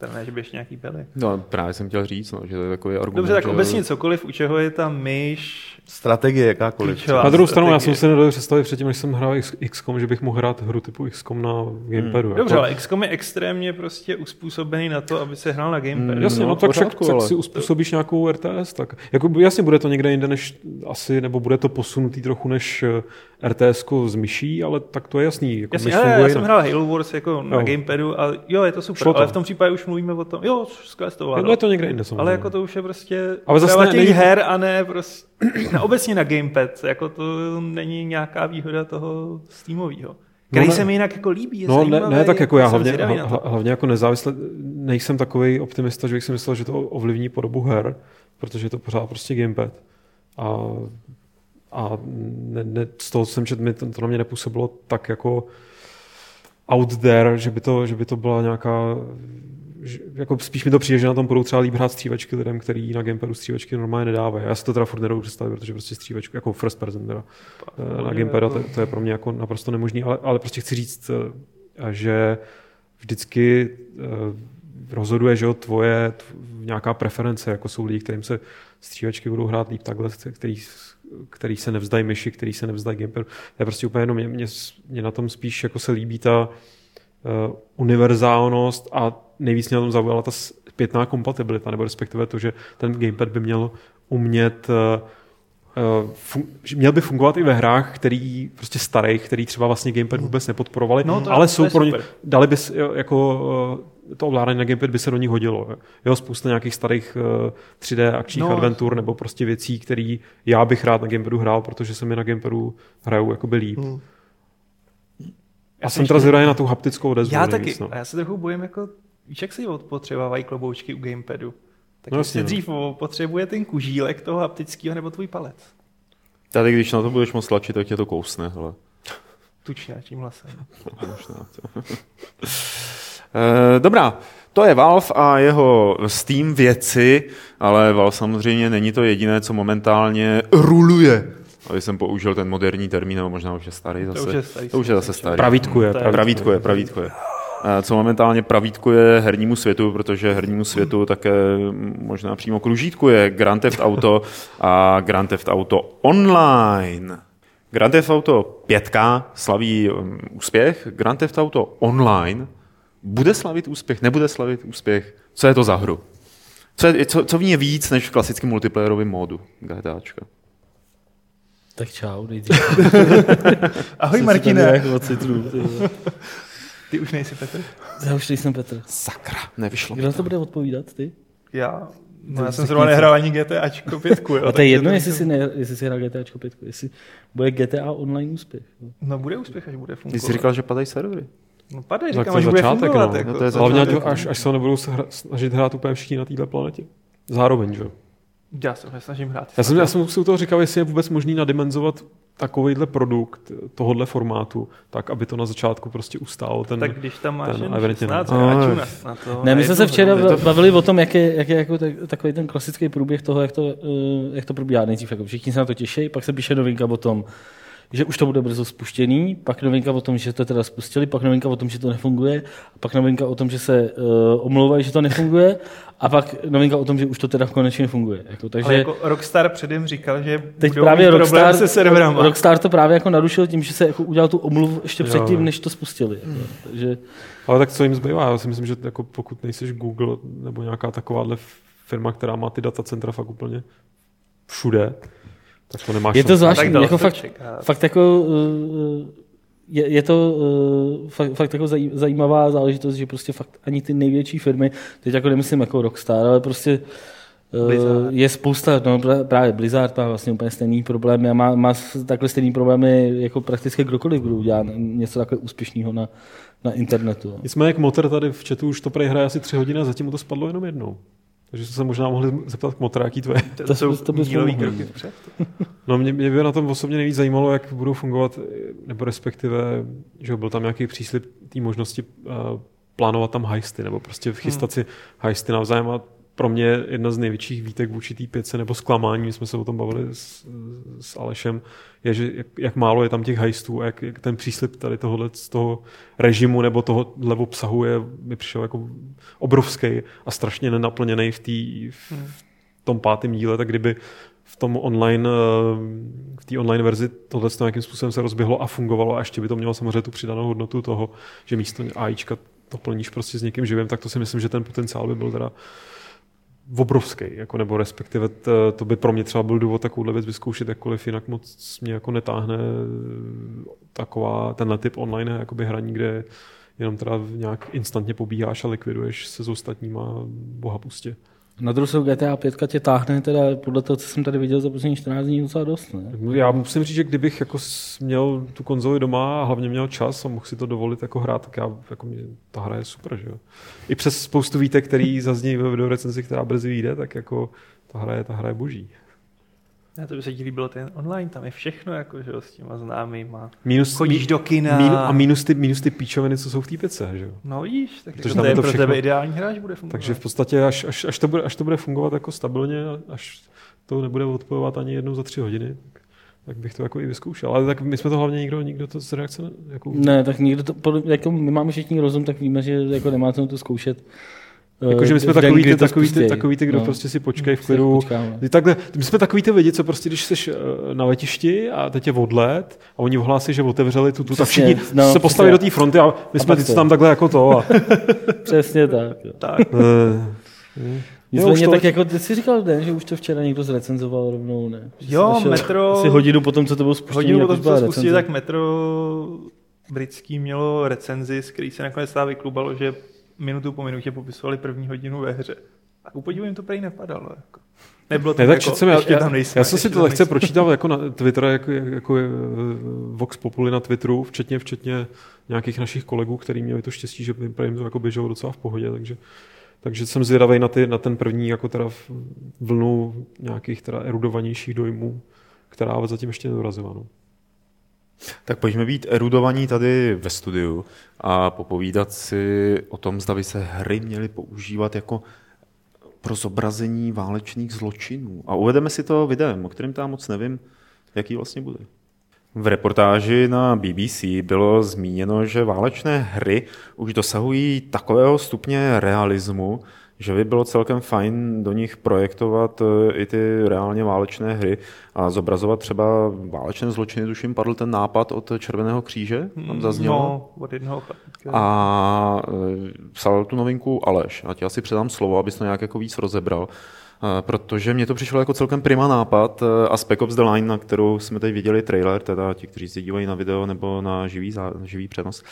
To ne, že běž nějaký byly. No, právě jsem chtěl říct, no, že to je takový argument. Dobře, tak že- obecně cokoliv, u čeho je ta myš, Strategie jakákoliv. Klíčová. Na druhou stranu, já jsem strategie. si nedovedl představit předtím, než jsem hrál X- XCOM, že bych mohl hrát hru typu XCOM na gamepadu. Hmm. Dobře, jako, ale XCOM je extrémně prostě uspůsobený na to, aby se hrál na gamepad. Mm, Jasně, no, No, tak, pořádku, tak ale- si uspůsobíš nějakou RTS, tak jako jasně bude to někde jinde než asi, nebo bude to posunutý trochu než eh, RTS z myší, ale tak to je jasný. Jako Jasně, já funguje jsem hrál Halo Wars jako na Jo. gamepadu a jo, je to super, Šlo to. ale v tom případě už mluvíme o tom, jo, skvěle to No, je to někde jinde samozřejmě. Ale jako to už je prostě Ale zase ne- těch není- her a ne prostě, ne, obecně na gamepad, jako to není nějaká výhoda toho Steamového. Který ne. se mi jinak jako líbí, No ne, ne, tak jako já hlavně, na hlavně jako nezávisle nejsem takový optimista, že bych si myslel, že to ovlivní podobu her, protože je to pořád prostě gamepad. A, a ne, ne, z toho co jsem četl, mi to, to na mě nepůsobilo tak jako out there, že by to, že by to byla nějaká že, jako spíš mi to přijde, že na tom budou třeba líp hrát střívačky lidem, který na gamepadu střívačky normálně nedávají. Já si to teda furt nedovedu představit, protože prostě střívačku, jako first person teda, eh, na gamepadu, to, to, je pro mě jako naprosto nemožný, ale, ale prostě chci říct, eh, že vždycky eh, rozhoduje, že jo, tvoje tv- nějaká preference, jako jsou lidi, kterým se střívačky budou hrát líp takhle, který, který se nevzdají myši, který se nevzdají gamepadu. To je prostě úplně jenom, mě, mě, mě na tom spíš jako se líbí ta uh, univerzálnost a nejvíc mě na tom zaujala ta zpětná kompatibilita, nebo respektive to, že ten gamepad by měl umět uh, Uh, fun- měl by fungovat i ve hrách, který prostě starých, který třeba vlastně gamepad vůbec nepodporovali, No, to- ale jsou pro ně, dali by jako uh, to ovládání na gamepad by se do nich hodilo. Jo, spousta nějakých starých uh, 3D akčních No, adventur nebo prostě věcí, které já bych rád na gamepadu hrál, protože se mi na gamepadu hrajou jakoby líp. Hmm. Já jsem teda zvědavý na tu haptickou odezvu. Já nejvíc, taky. No. A já se trochu bojím, jako, víš, jak se potřebovávají kloboučky u gamepadu. Tak No si no. dřív potřebuje ten kužílek toho haptického nebo tvůj palec. Tady, když na to budeš moc tlačit, tak tě to kousne. Hele. Tučně tím hlasem. Možná to. Eh, Dobrá, to je Valve a jeho Steam věci, ale Valve samozřejmě není to jediné, co momentálně ruluje. Aby jsem použil ten moderní termín, nebo možná už je starý zase. už je starý, to už je zase starý. Pravítkuje. To je- Pravítkuje, pravítkuje. Co momentálně pravítkuje hernímu světu, protože hernímu světu také možná přímo kružítkuje Grand Theft Auto a Grand Theft Auto Online. Grand Theft Auto 5 slaví um, úspěch, Grand Theft Auto Online bude slavit úspěch, nebude slavit úspěch. Co je to za hru? Co, je, co, co v ní je víc než v klasickém multiplayerovém módu GTAčka? Tak čau, nejdřív. Ahoj Martine. tady jako ocitru, ty. Ty už nejsi Petr? Já už nejsem Petr. Sakra, nevyšlo. Kdo to bude odpovídat, ty? Já. No, já se jsem zrovna nehrál ani GTAčko 5. Jo, A to je jedno, jestli si, ne, jestli si hrál GTAčko 5, jestli bude GTA online úspěch. jo. No bude úspěch, až bude Ty fungovat. jsi říkal, že padají servery. No padej, Tak říkám, to je až bude začátek, fungovat. no. Jako, No, to je Hlavně, ať, začátek. až, až se nebudou snažit hrát úplně všichni na této planetě. Zároveň, že jo? Já se snažím hrát. Já jsem, já jsem si u toho říkal, jestli je vůbec možný nadimenzovat takovýhle produkt tohohle formátu, tak, aby to na začátku prostě ustálo ten... Tak když tam máš ten jen evidentně ne. 16 Ale- hráčů na, na to. Ne, my jsme se včera ba- bavili o tom, jak je, jak je jako tak, takový ten klasický průběh toho, jak to, eh, jak to probíhá. Nejdřív jako všichni se na to těší, pak se píše novinka o tom, že už to bude brzo spuštěný, pak novinka o tom, že to teda spustili, pak novinka o tom, že to nefunguje, a pak novinka o tom, že se uh, omlouvají, že to nefunguje, a pak novinka o tom, že už to teda konečně funguje. Jako, takže Ale jako Rockstar předem říkal, že teď budou právě mít Rockstar, problém se serverama. Rockstar to právě jako narušil tím, že se jako udělal tu omluvu ještě Jo. předtím, než to spustili. Jako. Takže Ale tak co jim zbývá? Já si myslím, že jako pokud nejseš Google nebo nějaká takováhle firma, která má ty datacentra fakt úplně všude, tak to nemáš je to zvláštní, jako fakt, fakt jako je, je to uh, fakt, fakt jako zaj, zajímavá záležitost, že prostě fakt ani ty největší firmy, teď jako nemyslím jako Rockstar, ale prostě uh, Blizzard. je spousta, no právě Blizzard má vlastně úplně stejný problémy a má, má s- takhle stejný problémy jako prakticky kdokoliv, kdo udělá něco takhle úspěšného na, na internetu. no. Nicméně jak Motor tady v chatu už to prej hraje asi tři hodiny a zatím mu to spadlo jenom jednou. Takže jste se možná mohli zeptat k Motora, jaký to je. To, To jsou to dílový kroky vpřed. No mě, mě by na tom osobně nejvíc zajímalo, jak budou fungovat, nebo respektive, že byl tam nějaký příslip té možnosti uh, plánovat tam heisty, nebo prostě chystat si heisty navzájem a pro mě jedna z největších výtek vůči té pětce nebo zklamání, my jsme se o tom bavili s, s Alešem, je, že jak, jak, málo je tam těch heistů a jak, jak ten příslip tady tohohle z toho režimu nebo tohohle obsahu je, mi přišel jako obrovský a strašně nenaplněný v, tý, v, v tom pátém díle, tak kdyby v tom online, eh, v té online verzi tohle nějakým způsobem se rozběhlo a fungovalo a ještě by to mělo samozřejmě tu přidanou hodnotu toho, že místo AIčka to plníš prostě s někým živým, tak to si myslím, že ten potenciál by byl teda obrovský, jako, nebo respektive to, to by pro mě třeba byl důvod takovouhle věc vyzkoušet jakkoliv, jinak moc mě jako netáhne taková, tenhle typ online jakoby hraní, kde jenom teda nějak instantně pobíháš a likviduješ se s ostatníma boha pustě. Na druhou stranu GTA 5 tě táhne teda podle toho, co jsem tady viděl za poslední 14 dní docela dost. Ne? Já musím říct, že kdybych jako měl tu konzoli doma a hlavně měl čas a mohl si to dovolit jako hrát, tak já, jako mě, ta hra je super, že jo. I přes spoustu výtek, který zazní ve videorecenzi, která brzy vyjde, tak jako ta hra je, ta hra je boží. Já to by se ti líbilo ten online, tam je všechno jako, že jo, s těma známýma. Minus, Chodíš do kina. mínu, a minus ty, minus ty píčoviny, co jsou v té pěce, že jo. No víš, tak Protože jako tam to je to pro tebe ideální hráč bude fungovat. Takže v podstatě, až, až, až, to bude, až to bude fungovat jako stabilně, až to nebude odpojovat ani jednou za tři hodiny, tak, tak bych to jako i vyzkoušel. Ale tak my jsme to hlavně nikdo, nikdo to z reakce ne, jako, Ne, tak nikdo to, jako my máme všichni rozum, tak víme, že jako nemá cenu to zkoušet. Jakože my eh, jsme den, takový ty, to takový, ty, takový ty, kdo No. prostě si počkej v klidu. Takhle, my jsme takový ty lidi, co prostě, když jsi eh, na letišti a teď je odlet a oni ohlásí, že otevřeli tu, tu tak všichni no, se postaví přesně. do té fronty a my jsme pak ty, co to. tam takhle jako to. A, Přesně tak. jo. Tak. eh, Nicméně to- tak jako ty jsi říkal, ne, že už to včera někdo zrecenzoval rovnou, ne? Že Jo, našel Metro- Asi hodinu potom, co to bylo spuštěné, Hodinu potom, co spustili, recenze. tak Metro britský mělo recenzi, z který se nakonec stává vyklubalo, že minutu po minutě popisovali první hodinu ve hře. A ku podivu jim to prý nepadalo. Jako. Nebylo to Ne, tak jako, jsem, já, tam nejsme, já jsem si to lehce pročítal jako na Twitter, jako, jako je, eh, Vox Populi na Twitteru, včetně, včetně nějakých našich kolegů, kteří měli to štěstí, že jim jim to jako běželo docela v pohodě, takže, takže jsem zvědavý na, ty, na ten první jako teda vlnu nějakých teda erudovanějších dojmů, která zatím ještě nedorazila. No. Tak pojďme být erudovaní tady ve studiu a popovídat si o tom, zda by se hry měly používat jako pro zobrazení válečných zločinů. A uvedeme si to videem, o kterém tam moc nevím, jaký vlastně bude. V reportáži na BBC bylo zmíněno, že válečné hry už dosahují takového stupně realismu, že by bylo celkem fajn do nich projektovat eh, i ty reálně válečné hry a zobrazovat třeba válečné zločiny. Tuším, padl ten nápad od Červeného kříže, tam zaznělo. No, od jednoho chlapíka. A e, psal tu novinku Aleš. A ti asi předám slovo, abys to nějak jako víc rozebral. E, Protože mně to přišlo jako celkem prima nápad e, a Spec Ops The Line, na kterou jsme teď viděli trailer, teda ti, kteří se dívají na video nebo na živý, zá- živý přenos,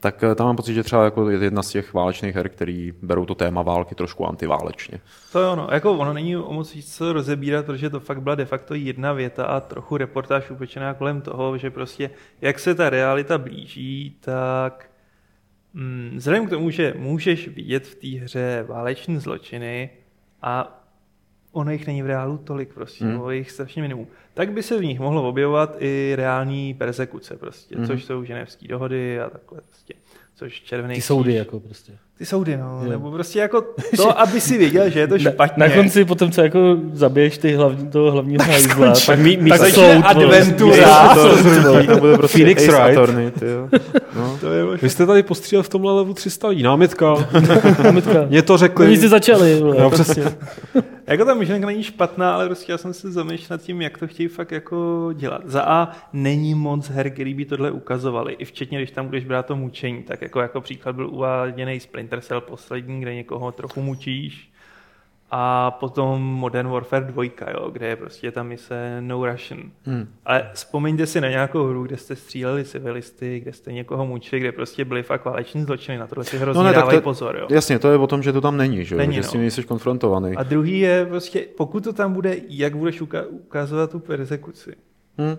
tak e, tam mám pocit, že třeba jako je jedna z těch válečných her, který berou to téma války trošku antiválečně. To je ono. Jako ono není o moc co rozebírat, protože to fakt byla de facto jedna věta a trochu reportáž upečená kolem toho, že prostě jak se ta realita blíží, tak mm, vzhledem k tomu, že můžeš vidět v té hře váleční zločiny a ono jich není v reálu tolik prostě, hmm. nebo jich strašně minimum, tak by se v nich mohlo objevovat i reální persekuce prostě, hmm. což jsou ženevské dohody a takhle prostě. Což červený Ty kříž. soudy jako prostě. Ty soudy, no. Jo. Nebo prostě jako to, aby si věděl, že je to špatně. Na, na konci potom, co jako zabiješ ty hlavní, toho hlavního hajzla, Tak mít, mít tak tak začne soud, adventura. To, to bude prostě Phoenix Ace Wright. Attorney. No. To je Vy jste tady postřílel v tomhle levu 300 lidí. Námitka. námitka. Mě to řekli. Oni si začali. vole. No, přesně. Jako ta myšlenka není špatná, ale prostě já jsem se zamýšlel nad tím, jak to chtějí fakt jako dělat. Za A není moc her, který by tohle ukazovali, i včetně, když tam budeš brát to mučení, tak jako, jako příklad byl uváděný Splinter Cell poslední, kde někoho trochu mučíš, a potom Modern Warfare 2, jo, kde je prostě ta mise No Russian. Hmm. Ale vzpomeňte si na nějakou hru, kde jste stříleli civilisty, kde jste někoho mučili, kde prostě byli fakt váleční zločiny. Na tohle si hrozně No ne, dávají to- pozor. Jo. Jasně, to je o tom, že to tam není, že? Není, že no. s tím nejsi konfrontovaný. A druhý je prostě, pokud to tam bude, jak budeš uka- ukazovat tu persekuci. Hmm.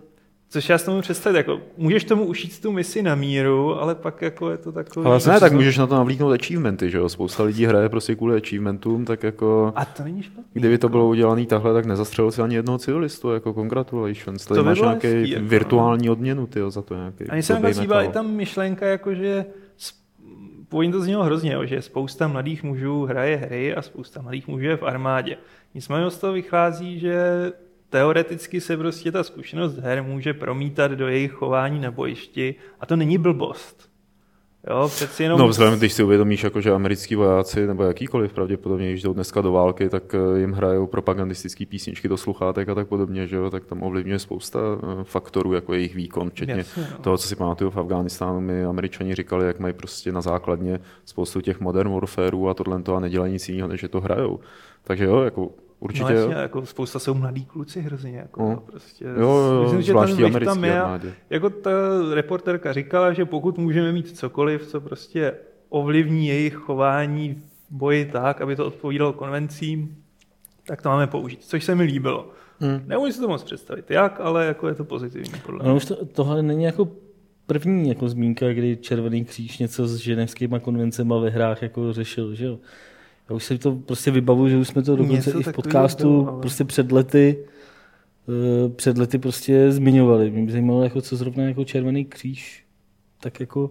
Což já si tomu představit, jako můžeš tomu ušít tu misi na míru, ale pak jako je to takový... Ale Ne, tak můžeš na to navlíknout achievementy, že jo? Spousta lidí hraje prostě kvůli achievementům, tak jako... A to není špatný. Kdyby to bylo udělané takhle, tak nezastřelil si ani jednoho civilistu, jako congratulations. Tady To máš bylo nějaký hezký, jako, virtuální odměnu, tyjo, za to nějaký A mně se líbila i tam myšlenka, jako že s- původně to znělo hrozně, jo, že spousta mladých mužů hraje hry a spousta mladých mužů je v armádě. Nicméně z toho vychází, že teoreticky se prostě ta zkušenost her může promítat do jejich chování na bojišti a to není blbost. Jo, přeci jenom... No vzhledem, když si uvědomíš, jako, že americký vojáci nebo jakýkoliv pravděpodobně, když jdou dneska do války, tak eh, jim hrajou propagandistické písničky do sluchátek a tak podobně, že jo? tak tam ovlivňuje spousta eh, faktorů, jako jejich výkon, včetně Jasně, no. toho, co si pamatuju v Afghánistánu, mi američani říkali, jak mají prostě na základně spoustu těch modern warfareů a tohle to a nedělají nic jiného, než že to hrajou. Takže jo, jako určitě no, jasně, jako spousta jsou mladí kluci hrozně. Jako, No. no. prostě, Jo, jo, Myslím, že ten vliv tam je. armádě. Jako ta reporterka říkala, že pokud můžeme mít cokoliv, co prostě ovlivní jejich chování v boji tak, aby to odpovídalo konvencím, tak to máme použít, což se mi líbilo. Hmm. Nemůžu si to moc představit jak, ale jako je to pozitivní podle mě. Ono už to, tohle není jako první jako zmínka, kdy Červený kříž něco s ženevskýma konvencema ve hrách jako řešil, že jo. Já už si to prostě vybavuju, že už jsme to dokonce Něco i v podcastu bylo, ale- prostě před lety eh, před lety prostě zmiňovali. Mě by zajímalo, jako, co zrovna jako Červený kříž tak jako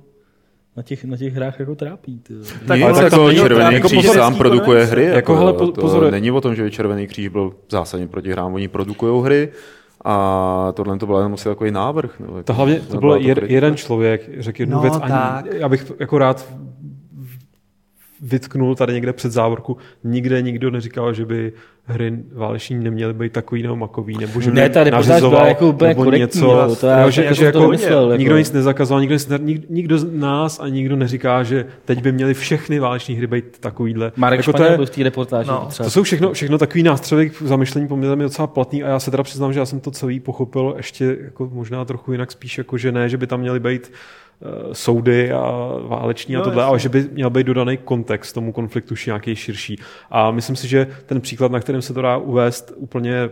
na těch, na těch hrách jako trápí. Ty. Tak, ale Nic, tak to jako Červený právě kříž jako sám produkuje hry. Jako, Jako, hele, po- to pozor. není o tom, že by Červený kříž byl zásadně proti hrám. Oni produkují hry a tohle to byl jenom asi takový návrh. No, To hlavně to byl jeden člověk, řekl jednu No, věc, ani, tak. já bych jako rád vytknul tady někde před závorku. Nikde nikdo neříkal, že by hry váleční neměly být takový nebo makový, nebo že by Ne, ta reportáž byla jako úplně nebo korektní, jo, to já jo, že, jako že tom jako, myslel, jako. nikdo nic nezakazoval, nikdo, nic, nikdo z nás a nikdo neříká, že teď by měly všechny váleční hry být takovýhle. Marek jako Španěl byl v té reportáži. No. třeba. to jsou všechno, všechno takový nástřely k zamyšlení poměrně docela platný a já se teda přiznám, že já jsem to celý pochopil ještě jako možná trochu jinak spíš jako, že ne, že by tam měly být eh, soudy a váleční a No, tohle, jasně. ale že by měl být dodaný kontext tomu konfliktu nějaký širší. A myslím si, že ten příklad, na kterém se to dá uvést úplně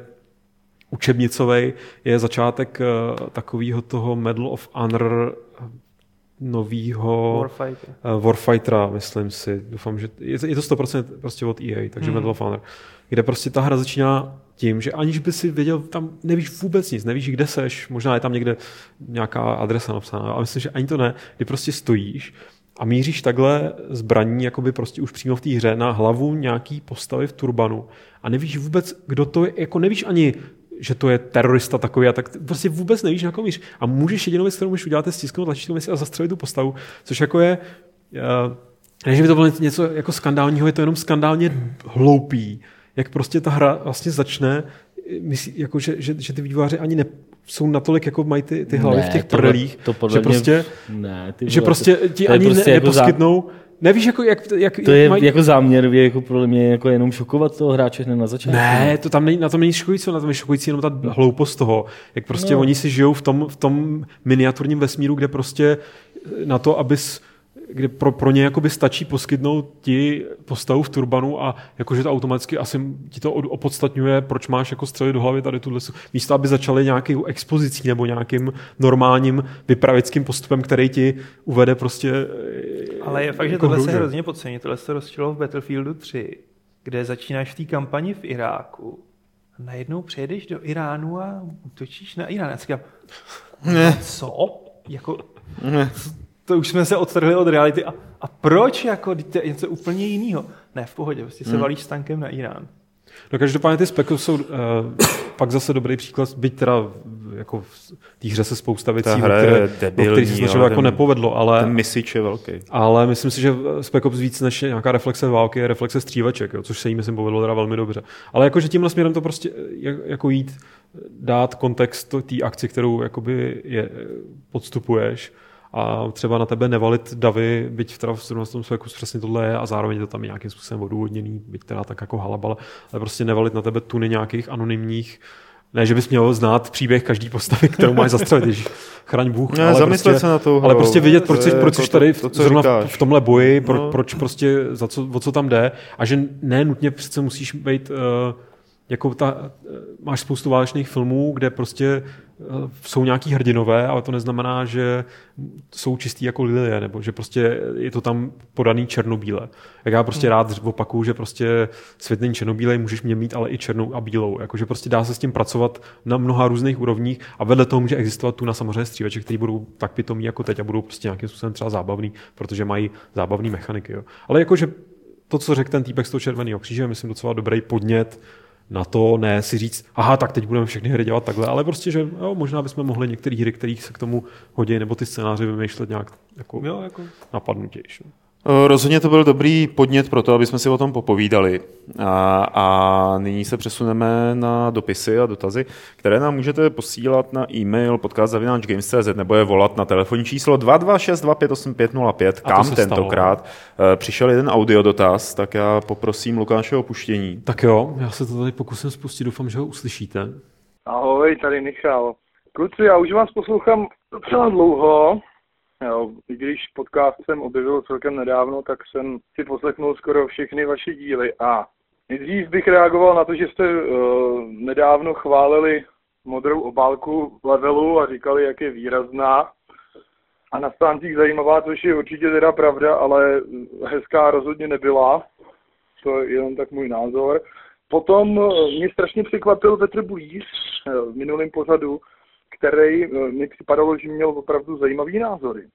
učebnicový, je začátek uh, takového toho Medal of Honor novýho Warfighter. uh, Warfightera, myslím si. Doufám, že je to, je to 100% prostě od EA, takže Mhm. Medal of Honor. Kde prostě ta hra začíná tím, že aniž by si věděl, tam nevíš vůbec nic, nevíš, kde seš, možná je tam někde nějaká adresa napsaná, ale myslím, že ani to ne, kdy prostě stojíš a míříš takhle zbraní, jakoby prostě už přímo v té hře na hlavu nějaký postavy v turbanu a nevíš vůbec, kdo to je, jako nevíš ani že to je terorista takový a tak prostě vůbec nevíš, na koho míříš. A můžeš jedinou věc, kterou můžeš udělat, je stisknout tlačítko a zastřelit tu postavu, což jako je, uh, ne, že by to bylo něco jako skandálního, je to jenom skandálně hloupý, jak prostě ta hra vlastně začne, myslí, jako že, že, že ty vývojáři ani ne, jsou natolik, jako mají ty, ty hlavy Ne, v těch tohle- prdelích, to podle že mě- prostě, Ne, ty že prostě ti ani prostě ne, jako zá- neposkytnou, nevíš, jako, jak, jak, To je mají, jako záměr, jako podle mě jako jenom šokovat toho hráče hned na začátku. Ne, to tam není, na tom není šokující, na tom je šokující jenom ta hloupost toho, jak prostě. No. oni si žijou v tom, v tom miniaturním vesmíru, kde prostě na to, abys kde pro, pro ně jakoby stačí poskytnout ti postavu v turbanu a jakože to automaticky asi ti to od- opodstatňuje, proč máš jako střelit do hlavy tady tuhle, místo aby začaly nějakou expozicí nebo nějakým normálním vypravickým postupem, který ti uvede prostě Ale je fakt, že jako tohle hru, se že? hrozně podcení. Tohle se rozčilo v Battlefieldu 3, kde začínáš v té kampani v Iráku. A najednou přejedeš do Iránu a útočíš na Irán. Já si říkám, Ne. co? Jako, to už jsme se odtrhli od reality. A, a proč? Jako, to je něco úplně jiného. Ne, v pohodě, prostě se valíš s tankem na Irán. No každopádně ty speky jsou uh, pak zase dobrý příklad, byť teda jako v té hře se spousta věcí, Ta o hra které, debilní, kterých se snažilo ale jako ten- nepovedlo, ale, Ten misič je velký. ale myslím si, že Spec Ops víc než nějaká reflexe války je reflexe střívaček, jo, což se jí myslím povedlo teda velmi dobře. Ale jakože tímhle směrem to prostě jak- jako jít, dát kontext té akci, kterou jakoby je, podstupuješ a třeba na tebe nevalit davy, byť teda v 17. věku přesně tohle je a zároveň to tam je nějakým způsobem odůvodněný, byť teda tak jako halabala, ale prostě nevalit na tebe tuny nějakých anonymních ne, že bys měl znát příběh každý postavy, kterou máš zastřelit, ježiš, chraň Bůh. Ne, ale zamyslet prostě, se na tou Ale prostě vědět, To proč, je jsi, proč jako jsi tady to- to, co zrovna říkáš. v tomhle boji, pro, No. proč prostě, za co, o co tam jde a že ne nutně přece musíš být uh, jako ta, uh, máš spoustu válečných filmů, kde prostě jsou nějaký hrdinové, ale to neznamená, že jsou čistý jako lidé, nebo že prostě je to tam podaný černobíle. Jak já prostě rád opakuju, že prostě svět není černobílej, můžeš mě mít ale i černou a bílou. Jakože prostě dá se s tím pracovat na mnoha různých úrovních a vedle toho může existovat tu na samozřejmě střívače, který budou tak pitomí jako teď a budou prostě nějakým způsobem třeba zábavný, protože mají zábavné mechaniky. Jo. Ale jakože to, co řekl ten týpek z toho červeného kříže, je, myslím docela dobrý podnět na to, ne si říct, aha, tak teď budeme všechny hry dělat takhle, ale prostě, že jo, možná bychom mohli některé hry, kterých se k tomu hodí, nebo ty scénáře vymýšlet nějak jako Jo, jako, napadnutější. Eh, Rozhodně to byl dobrý podnět pro to, aby jsme si o tom popovídali. A, a nyní se přesuneme na dopisy a dotazy, které nám můžete posílat na e-mail podcast.games.cz nebo je volat na telefonní číslo 226258505. A to Kam tentokrát eh, přišel jeden audio dotaz, tak já poprosím Lukáše o puštění. Tak jo, já se to tady pokusím spustit, doufám, že ho uslyšíte. Ahoj, tady Michal. Kluci, já už vás poslouchám docela dlouho. Když podcast jsem objevil celkem nedávno, tak jsem si poslechnul skoro všechny vaše díly. A nejdřív bych reagoval na to, že jste uh, nedávno chválili modrou obálku levelu a říkali, jak je výrazná. A na stáncích zajímavá, což je určitě teda pravda, ale hezká rozhodně nebyla. To je jenom tak můj názor. Potom eh, mě strašně překvapil Petr Bulíř eh, v minulém pořadu, který eh, mi připadalo, že měl opravdu zajímavý názory.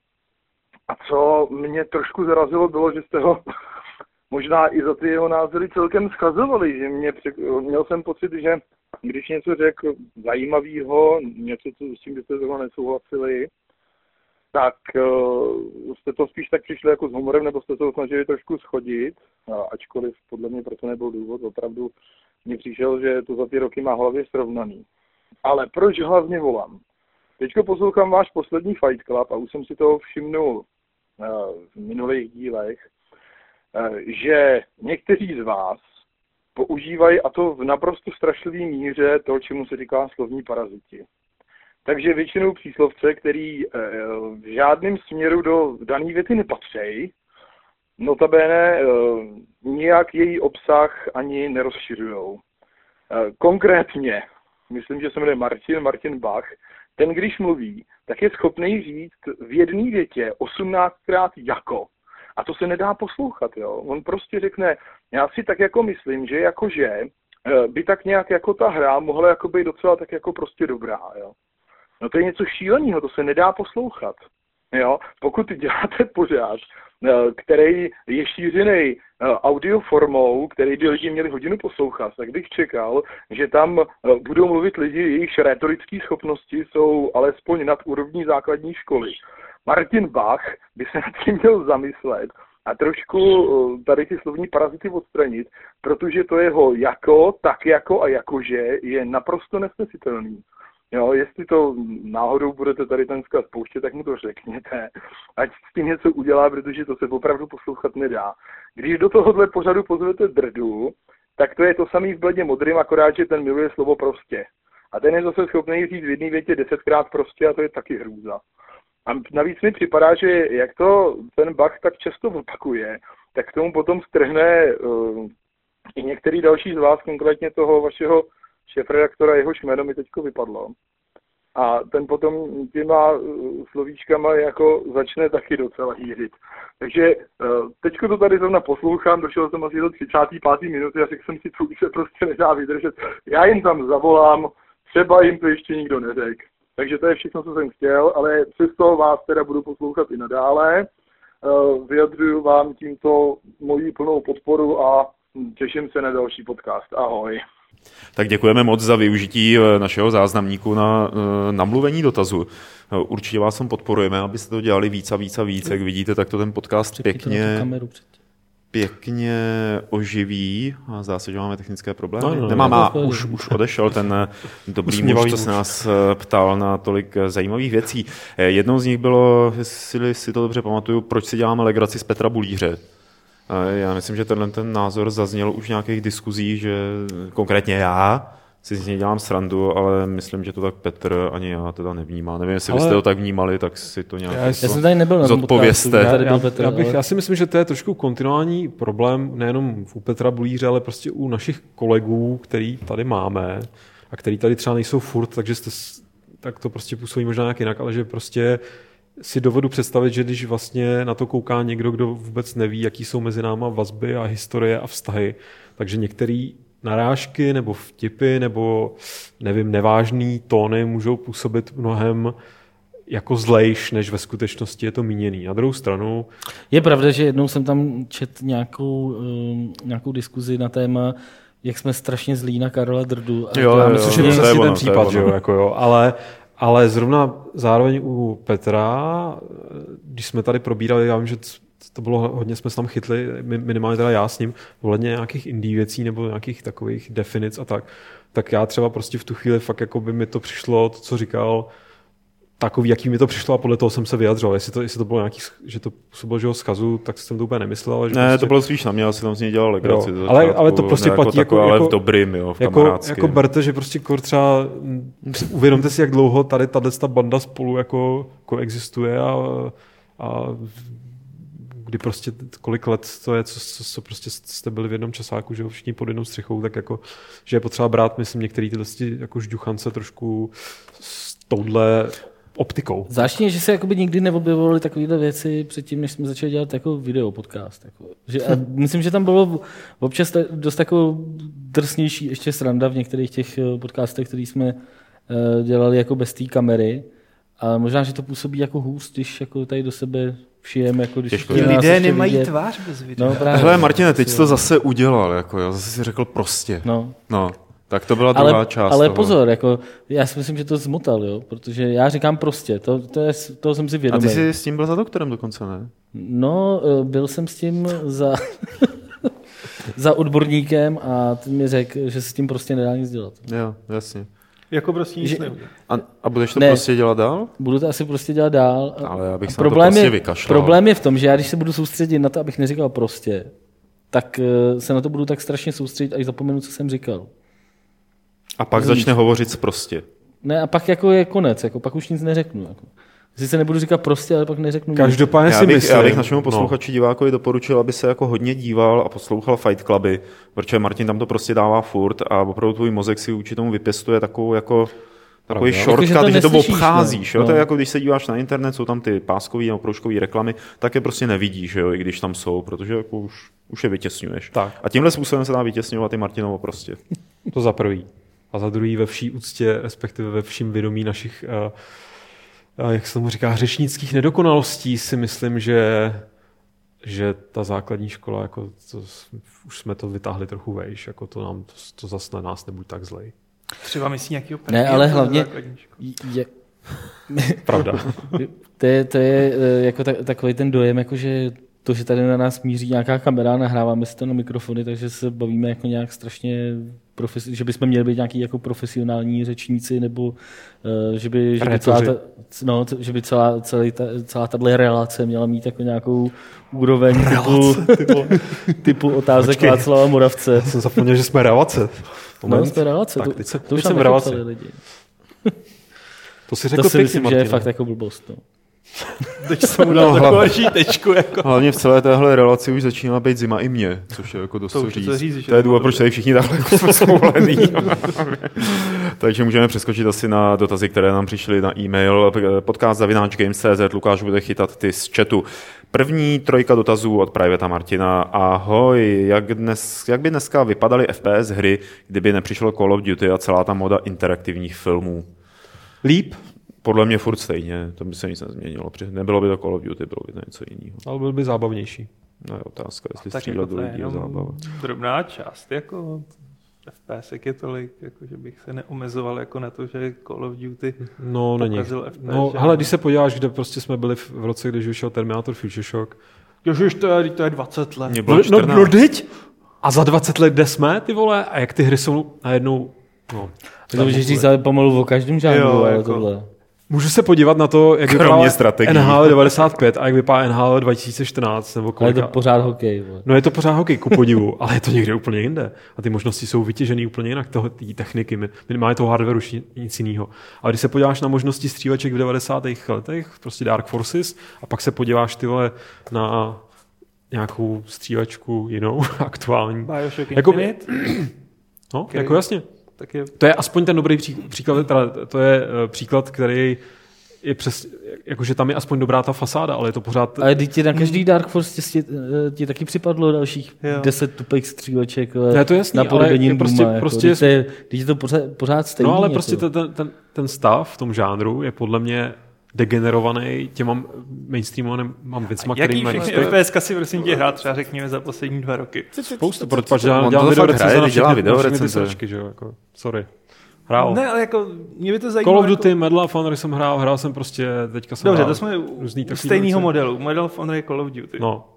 A co mě trošku zarazilo, bylo, že jste ho možná i za ty jeho názory celkem schazovali, že mě, měl jsem pocit, že když něco řekl zajímavého, něco, co, s čím byste zrovna nesouhlasili, tak uh, jste to spíš tak přišli jako s humorem, nebo jste to snažili trošku schodit, ačkoliv podle mě proto nebyl důvod, opravdu mi přišel, že to za ty roky má hlavě srovnaný. Ale proč hlavně volám? Teďko poslouchám váš poslední Fight Club a už jsem si toho všimnul uh, v minulých dílech, uh, že někteří z vás používají, a to v naprosto strašlivé míře, to, čemu se říká slovní paraziti. Takže většinou příslovce, který uh, v žádném směru do dané věty nepatří, notabene nijak její obsah ani nerozšiřují. Konkrétně, myslím, že se jmenuje Martin, Martin Bach, ten, když mluví, tak je schopný říct v jedné větě 18krát jako. A to se nedá poslouchat, jo. On prostě řekne, já si tak jako myslím, že jakože eh, by tak nějak jako ta hra mohla jako být docela tak jako prostě dobrá, jo. No to je něco šíleného, to se nedá poslouchat. Jo? Pokud děláte pořád Eh, který je šířený eh, audioformou, který by lidi měli hodinu poslouchat, tak bych čekal, že tam eh, budou mluvit lidi, jejichž retorické schopnosti jsou alespoň nad úrovní základní školy. Martin Bach by se nad tím měl zamyslet a trošku tady ty slovní parazity odstranit, protože to jeho jako, tak jako a jakože je naprosto nesnesitelný. Jo, jestli to náhodou budete tady ten vzkaz pouštět, tak mu to řekněte, ať s tím něco udělá, protože to se opravdu poslouchat nedá. Když do tohohle pořadu pozvete drdu, tak to je to samý v bledě modrým, akorát, že ten miluje slovo prostě. A ten je zase schopný říct v jedné větě desetkrát prostě a to je taky hrůza. A navíc mi připadá, že jak to ten Bach tak často opakuje, tak k tomu potom strhne uh, i některý další z vás, konkrétně toho vašeho šéf-redaktora, jehož jméno mi teďko vypadlo. A ten potom těma uh, slovíčkama jako začne taky docela hýřit. Takže uh, teďko to tady zrovna poslouchám, došel jsem asi do 35. minuty a řekl jsem si, to už se prostě nedá vydržet. Já jim tam zavolám, třeba jim to ještě nikdo neřekl. Takže to je všechno, co jsem chtěl, ale přesto vás teda budu poslouchat i nadále. Uh, vyjadřuju vám tímto moji plnou podporu a těším se na další podcast. Ahoj. Tak děkujeme moc za využití eh, našeho záznamníku na eh, namluvení dotazu. Eh, určitě vás tam podporujeme, abyste to dělali víc a víc a víc. Jak vidíte, tak to ten podcast pěkně, pěkně oživí. A zdá se, že máme technické problémy. No, no, Nemám, a už, už odešel ten dobrý muž, co se nás ptal na tolik zajímavých věcí. Jednou z nich bylo, jestli si to dobře pamatuju, proč si děláme legraci z Petra Bulíře. Já myslím, že tenhle ten názor zazněl už v nějakých diskuzích, že konkrétně já si z něj dělám srandu, ale myslím, že to tak Petr ani já teda nevnímá. Nevím, jestli ale... byste to tak vnímali, tak si to nějak já, jako já jsem tady nebyl na zodpovězte. Tady byl Petr, já, bych, ale... já si myslím, že to je trošku kontinuální problém nejenom u Petra Bulíře, ale prostě u našich kolegů, který tady máme a který tady třeba nejsou furt, takže jste, tak to prostě působí možná nějak jinak, ale že prostě si dovedu představit, že když vlastně na to kouká někdo, kdo vůbec neví, jaký jsou mezi náma vazby a historie a vztahy, takže některé narážky nebo vtipy nebo nevím, nevážný tóny můžou působit mnohem jako zlejš, než ve skutečnosti je to míněný. Na druhou stranu... Je pravda, že jednou jsem tam čet nějakou, um, nějakou diskuzi na téma, jak jsme strašně zlí na Karola Drdu. A jo, já myslím, že to je ten případ, že jo, jako jo, ale ale zrovna zároveň u Petra, když jsme tady probírali, já vím, že to bylo hodně, jsme se tam chytli, minimálně teda já s ním, ohledně nějakých indie věcí nebo nějakých takových definic a tak, tak já třeba prostě v tu chvíli fakt jako by mi to přišlo, to, co říkal, takový, jaký mi to přišlo a podle toho jsem se vyjadřoval. Jestli to, jestli to bylo nějaký, že to působilo, že ho zkazu, tak jsem to úplně nemyslel. Že ne, prostě... to bylo spíš na mě, asi tam z něj dělal legraci. Jo, ale, ale to prostě platí jako, jako, ale v dobrým, jo, v jako, jako berte, že prostě kor třeba uvědomte si, jak dlouho tady tato ta banda spolu jako koexistuje a, a kdy prostě kolik let to je, co, co, co prostě jste byli v jednom časáku, že všichni pod jednou střechou, tak jako, že je potřeba brát, myslím, některý tyhle jako žduchance trošku touhle optikou. Zvláštně, že se jakoby nikdy neobjevovaly takovéhle věci předtím, než jsme začali dělat jako video podcast. Jako. Že, a myslím, že tam bylo občas dost jako drsnější ještě sranda v některých těch eh, podcastech, které jsme uh, dělali jako bez té kamery. A možná, že to působí jako hůst, když jako tady do sebe všijeme. Jako když Těžko, lidé nemají vidět. tvář bez videa. No, právě. Hele, Martine, teď jsi to zase udělal, jako jo, zase si řekl prostě. No. no. Tak to byla druhá ale, část ale toho. pozor, jako, já si myslím, že to zmotal, jo, protože já říkám prostě, to, to je, toho jsem si A vědomý. ty jsi s tím byl za doktorem dokonce, ne? No, eh, byl jsem s tím za, za odborníkem a ten mi řekl, že se s tím prostě nedá nic dělat. Jo, jasně. Jako prostě nic Že-. A, a budeš to Ne. prostě dělat dál? Budu to asi prostě dělat dál. A- Ale já bych a se na to prostě vykašlal. problém je v tom, že já když se budu soustředit na to, abych neříkal prostě, tak eh, se na to budu tak strašně soustředit, až zapomenu, co jsem říkal. A pak začne hovořit prostě. Ne, a pak jako je konec, jako pak už nic neřeknu. Jako. Sice nebudu říkat prostě, ale pak neřeknu. Každopádně Já si myslím... já bych našemu no. posluchači divákovi doporučil, aby se jako hodně díval a poslouchal Fight Cluby, protože Martin tam to prostě dává furt a opravdu tvůj mozek si vůči tomu vypěstuje takovou jako takový Pravda. shortcut, Jako, že to že to obcházíš. no. Jo? To je No. jako když se díváš na internet, jsou tam ty páskový nebo proužkový reklamy, tak je prostě nevidíš, jo? i když tam jsou, protože jako už, už je vytěsňuješ. Tak. A tímhle způsobem se dá vytěsňovat i Martinovo prostě. To za prvý. A za druhý ve vší úctě, respektive ve vším vědomí našich, uh, uh, jak se tomu říká, řečnických nedokonalostí si myslím, že že ta základní škola, jako to, už jsme to vytáhli trochu vejš, jako to nám, to, to zas na nás nebuď tak zlej. Třeba myslí nějakýho Ne, ale hlavně-. Je, Pravda. to je, to je eh, jako ta, takový ten dojem, jako že to, že tady na nás míří nějaká kamera, nahráváme si to na mikrofony, takže se bavíme jako nějak strašně, profesi- že bychom měli být nějaký jako profesionální řečníci, nebo uh, že by, že by celá, ta, no, že by celá, celý ta, celá tahle relace měla mít jako nějakou úroveň typu, typu otázek Počkej. Václava Moravce. Jsem zapomněl, že jsme relace. No, jsme relace. Tak, to, teď se- to už teď jsem nechytali lidi. To si řekl To si pěkně, myslím, že je fakt jako blbost. No. Teď jsem mu No, dal takovou tečku. Jako. Hlavně v celé téhle relaci už začíná být zima i mě, což je jako dost To říct. říct, že to je důvod, proč tady všichni takhle jako jsme souvolení. Takže můžeme přeskočit asi na dotazy, které nám přišly na e-mail. Podcast zavináč Games.cz, Lukáš bude chytat ty z chatu. První trojka dotazů od Privata Martina. Ahoj, jak, dnes, jak by dneska vypadaly FPS hry, kdyby nepřišlo Call of Duty a celá ta moda interaktivních filmů? Líp, Podle mě furt stejně, to by se nic nezměnilo. Nebylo by to Call of Duty, bylo by to něco jiného. ale byl by zábavnější. No je otázka, jestli střílet jako do to je lidí je zábava. drobná část, jako FPS je tolik, jako že bych se neomezoval jako na to, že Call of Duty No, není. pokazil FPS. No, hele, když se podíváš, kde prostě jsme byli v roce, když vyšel Terminator Future Shock. Ježiš, to je, to je 20 let. Mě No, bylo no, 14. no, teď? A za 20 let kde jsme, ty vole? A jak ty hry jsou najednou... No, To můžeš říct ale pomalu o každém žánru, Jo, ale jako- tohle. Můžu se podívat na to, jak Kromě vypadá strategií. NHL 95 a jak vypadá NHL 2014 nebo Ale je kolika. to pořád hokej. Vole. No je to pořád hokej, ku podivu, ale je to někde úplně jinde. A ty možnosti jsou vytěžené úplně jinak, toho, té techniky, mi- minimálně toho hardwareu, nic jiného. Ale když se podíváš na možnosti stříleček v 90. letech, prostě Dark Forces, a pak se podíváš ty vole na nějakou střílečku jinou, aktuální. Bioshock Jako- Infinite, No, Který- jako jasně. Tak je To je aspoň ten dobrý pří, příklad, teda, to je eh, příklad, který je přes, jakože tam je aspoň dobrá ta fasáda, ale je to pořád... Ale teď ti na každý Dark Force ti, ti taky připadlo dalších Jo. 10 tupých stříleček ale Ne, to je jasný, na ale podobení je prostě- Duma. prostě- jako, je, teď je to pořád, pořád stejný. No ale jako. prostě ten, ten, ten, ten stav v tom žánru je podle mě degenerovaný těma mainstreamovým mám věcma, Jaký který mají všechny respekt. FPS si prosím tě hrát třeba řekněme za poslední dva roky? Spoustu, protože dělám, video recenze na všechny, všechny sračky, že jo, jako, sorry. Hrál. Ne, ale jako mě by to zajímalo. Call of Duty, jako... Medal of Honor jsem hrál, hrál jsem prostě, teďka jsem Dobře, hrál to jsme u stejného modelu. Medal of Honor je Call of Duty. No,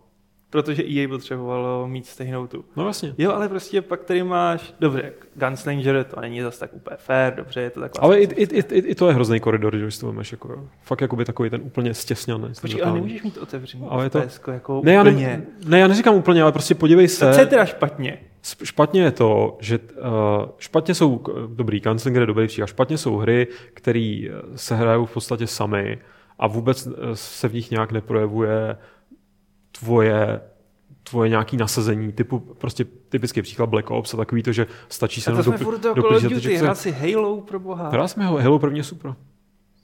Protože EA potřebovalo mít stejnou tu. no vlastně. Jo, ale prostě pak tady máš, dobře, Gunslinger, to není zase tak úplně fair, dobře, je to taková... Ale i, i, i, i, to je hrozný koridor, když to vemeš, jako, jo. fakt jakoby takový ten úplně stěsněný. Počkej, ale nemůžeš mít otevřený Ale to- jako ne, já úplně. ne, ne, já neříkám úplně, ale prostě podívej se. Co je teda špatně? Špatně je to, že uh, špatně jsou dobrý Gunslinger je dobrý příklad, špatně jsou hry, které se hrajou v podstatě samy a vůbec eh, se v nich nějak neprojevuje tvoje tvoje nějaký nasazení, typu prostě typický příklad Black Ops a takový to, že stačí se A to jsme dopl- furt toho Call of Duty, hrát si Halo pro boha. Hrál jsme Halo první je super.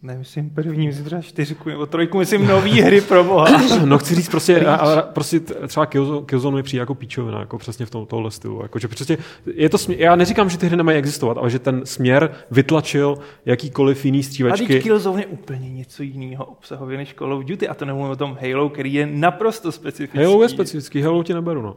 Ne, myslím první, myslím třeba čtyřku nebo trojku, myslím nový hry pro boha. No chci říct prostě, a, a, prostě třeba Killzone, mi přijde jako píčovina, jako přesně v tom, tohle stylu. Jako, že prostě je to směr, já neříkám, že ty hry nemají existovat, ale že ten směr vytlačil jakýkoliv jiný A střílečky. teď Killzone je úplně něco jiného obsahově než Call of Duty a to nemluvím o tom Halo, který je naprosto specifický. Halo je specifický, Halo ti neberu, no.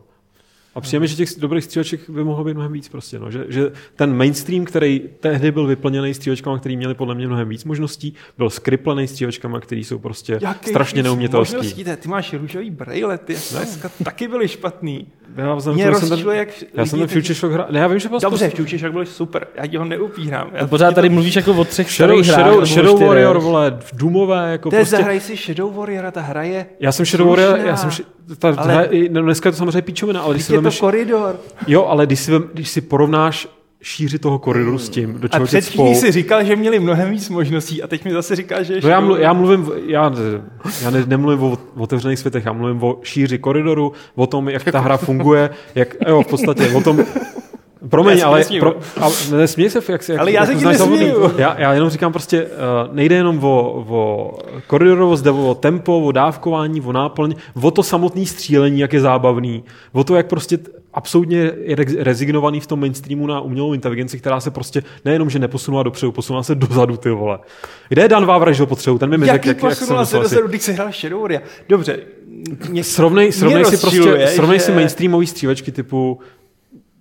A přijeme, že těch dobrých stříleček by mohlo být mnohem víc prostě, no. že, že, ten mainstream, který tehdy byl vyplněný střílečkami, který měli podle mě mnohem víc možností, byl skriplený střílečkami, který jsou prostě Jaký strašně neumětelský. možností? Ty máš růžový brejle, ty dneska taky byly špatný. Já, jsem, Mě jsem ten, jak já jsem ten Future Shock hrál. Ne, já vím, že byl Dobře, spoustu- Future Shock byl super, já ti ho neupírám. Já pořád tady mluvíš jako o třech Shadow, hrách, Shadow, Shadow. Warrior, vole, Doomové, jako Ty prostě... zahraj si Shadow Warriora, ta hra je Já jsem Shadow Warrior, já jsem, ta, Ale- no, dneska je to samozřejmě píčovina, ale když si Je to vemeš, koridor. jo, ale když si, vem, když si porovnáš šíři toho koridoru s tím, do A čeho před tě chvílí cpou, si říkal, že měli mnohem víc možností a teď mi zase říkáš, že No já, Shadow mlu, já mluvím, já, já ne, nemluvím o otevřených světech, já mluvím o šíři koridoru, o tom, jak ta hra funguje, jak, jo, v podstatě, o tom, Promiň, Já se ale, pro, ale nesměj se, jak, jak Ale já jak se ti. Já, já jenom říkám prostě, uh, nejde jenom o, o koridorovost, jde o tempo, o dávkování, o náplň, o to samotné střílení, jak je zábavný, o to, jak prostě absolutně je re- rezignovaný v tom mainstreamu na umělou inteligenci, která se prostě nejenom, že neposunula dopředu, posunula se dozadu, ty vole. Kde je Dan Vávra, že ho potřebuju? Ten mi řekl, jak, jak posunula jsem se dozadu, když se hrál Shadow. Dobře. Mě, Srovnej, srovnej si prostě, srovnej si že- mainstreamový střílečky typu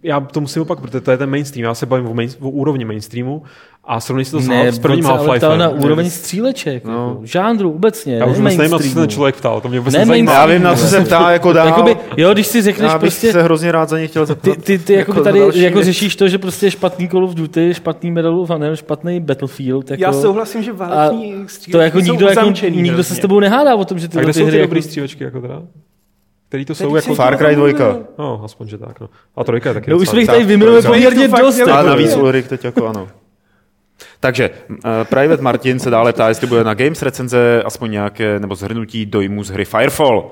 já to musím opak, protože to je ten mainstream. Já se bavím o, main, o úrovni mainstreamu a srovnej si to s, Ne, s prvním se ale ptal Half-Life. na úroveň stříleček, no. jako, žánru obecně, Já ne už vůbec nevím, na co se ten člověk ptal, to mě vůbec Ne nezajímá. Já vím, na co se ptá jako dál. Jakoby, jo, když si řekneš Já bych prostě, se hrozně rád za ně chtěl zeptat. ty, ty, ty jako jako tady další jako věc. řešíš to, že prostě je špatný Call of Duty, špatný Medal of Honor, špatný Battlefield. Jako, já souhlasím, že váleční střílečky to jako jsou nikdo, jako, uzamčený nikdo se s tebou nehádá o tom, že A tyhle kde ty jsou ty hry dobrý jako... střílečky, jako teda? Který to jsou Teď jako... Far Cry 2. No, aspoň, že tak, no. A trojka je taky No už jsme jich tady to- poměrně dost. A jako. navíc Ulrich teď jako ano. Takže uh, Private Martin se dále ptá, jestli bude na Games recenze aspoň nějaké, nebo zhrnutí dojmu z hry Firefall.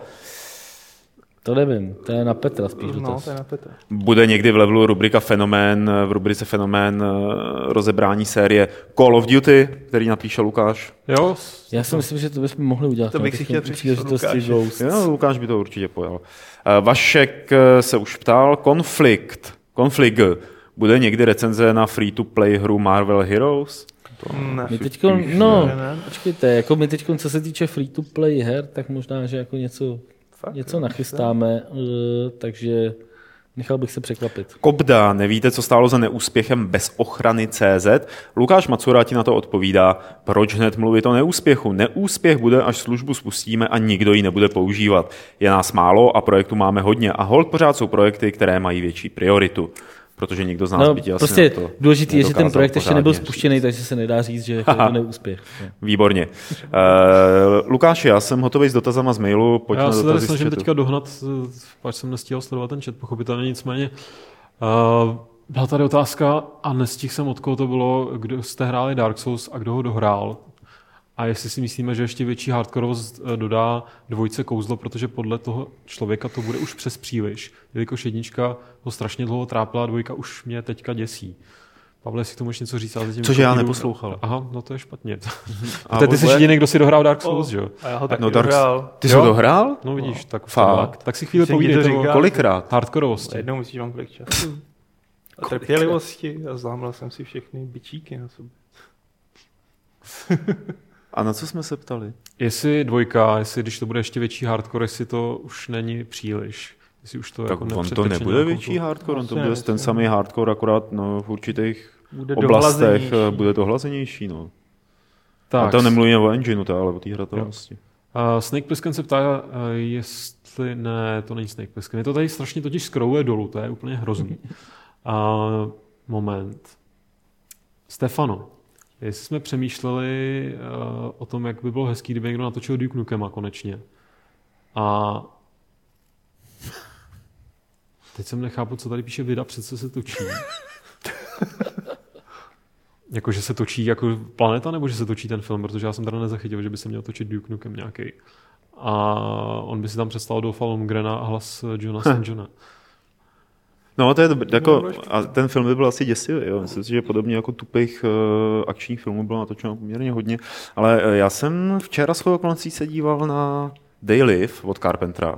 To nevím, to je na Petra spíš No, dotaz. to je na Petra. Bude někdy v levelu rubrika Fenomén, v rubrice Fenomén eh, rozebrání série Call of Duty, který napíše Lukáš. Jo, Já si myslím, že to bychom mohli udělat. To na bych si chtěl příležitosti. Ghosts. Jo, Lukáš by to určitě pojal. Eh, Vašek eh, se už ptal, konflikt, konflikt, bude někdy recenze na free-to-play hru Marvel Heroes? Ne. My teď, no, ne, ne. počkejte, jako my teď, co se týče free-to-play her, tak možná, že jako něco, Fakt, něco jo, nachystáme, eh, takže nechal bych se překvapit. Kobda, nevíte, co stálo za neúspěchem bez ochrany CZ? Lukáš Macura ti na to odpovídá, proč hned mluvit o neúspěchu? Neúspěch bude, až službu spustíme a nikdo ji nebude používat. Je nás málo a projektu máme hodně a hold pořád jsou projekty, které mají větší prioritu. Protože nikdo z nás No, by ti asi prostě na to důležitý je, že ten projekt ještě nebyl spuštěný, takže se nedá říct, že jako je to neúspěch. No. Výborně. Uh, Lukáši, já jsem hotový s dotazama z mailu, pojďme Já se tady snažím teďka dohnat, eh, pač jsem nestíhal sledovat ten chat, pochopitelně nicméně. Uh, byla tady otázka a nestihl jsem, od koho to bylo, kdo jste hráli Dark Souls a kdo ho dohrál. A jestli si myslíme, že ještě větší hardkorovost eh, dodá dvojce kouzlo, protože podle toho člověka to bude už přes příliš. Jelikož jednička ho strašně dlouho trápila, dvojka už mě teďka děsí. Pavle, jestli k tomu ještě něco říct, ale zatím Cože já neposlouchal. Aha, no to je špatně. A A ty jsi jediný, kdo si dohrál Dark Souls, že jo? A já ho taky No, no, Dark- dohrál. Ty jsi to dohrál? No vidíš, tak, Fakt? tak si chvíli ti to říkal. Kolikrát? hardkorovosti. Jednou musíš mám kolik času. A trpělivosti a zlámal jsem si všechny bičíky na sobě. A na co jsme se ptali? Jestli dvojka, jestli když to bude ještě větší hardcore, jestli to už není příliš. Jestli už to Tak jako on to nebude větší tu- hardcore, on to bude ten samý hardcore, akorát no, v určitých Bude oblastech dohlazenější. eh, bude to hlazenější. No. Tak, A to nemluvíme o engineu, to, ale o té hratelnosti. Uh, Snake Plissken se ptá, uh, jestli... Ne, to není Snake Plissken. Je to tady strašně totiž scrolluje dolů, to je úplně hrozný. Uh, moment. Stefano, jestli jsme přemýšleli uh, o tom, jak by bylo hezký, kdyby někdo natočil Duke Nukema konečně. A teď jsem nechápu, co tady píše vida, přece se točí. jako, že se točí jako planeta, nebo že se točí ten film, protože já jsem teda nezachytil, že by se měl točit Duke Nukem nějaký. A on by si tam představil Dolpha Lundgrena a hlas Johna St. Johna. No, to je dobrý. Jako, a ten film by byl asi děsivý. Jo. Myslím si, že podobně jako tupých uh, akčních filmů bylo natočeno poměrně hodně. Ale uh, já jsem včera s okolností se díval na They Live od Carpentera.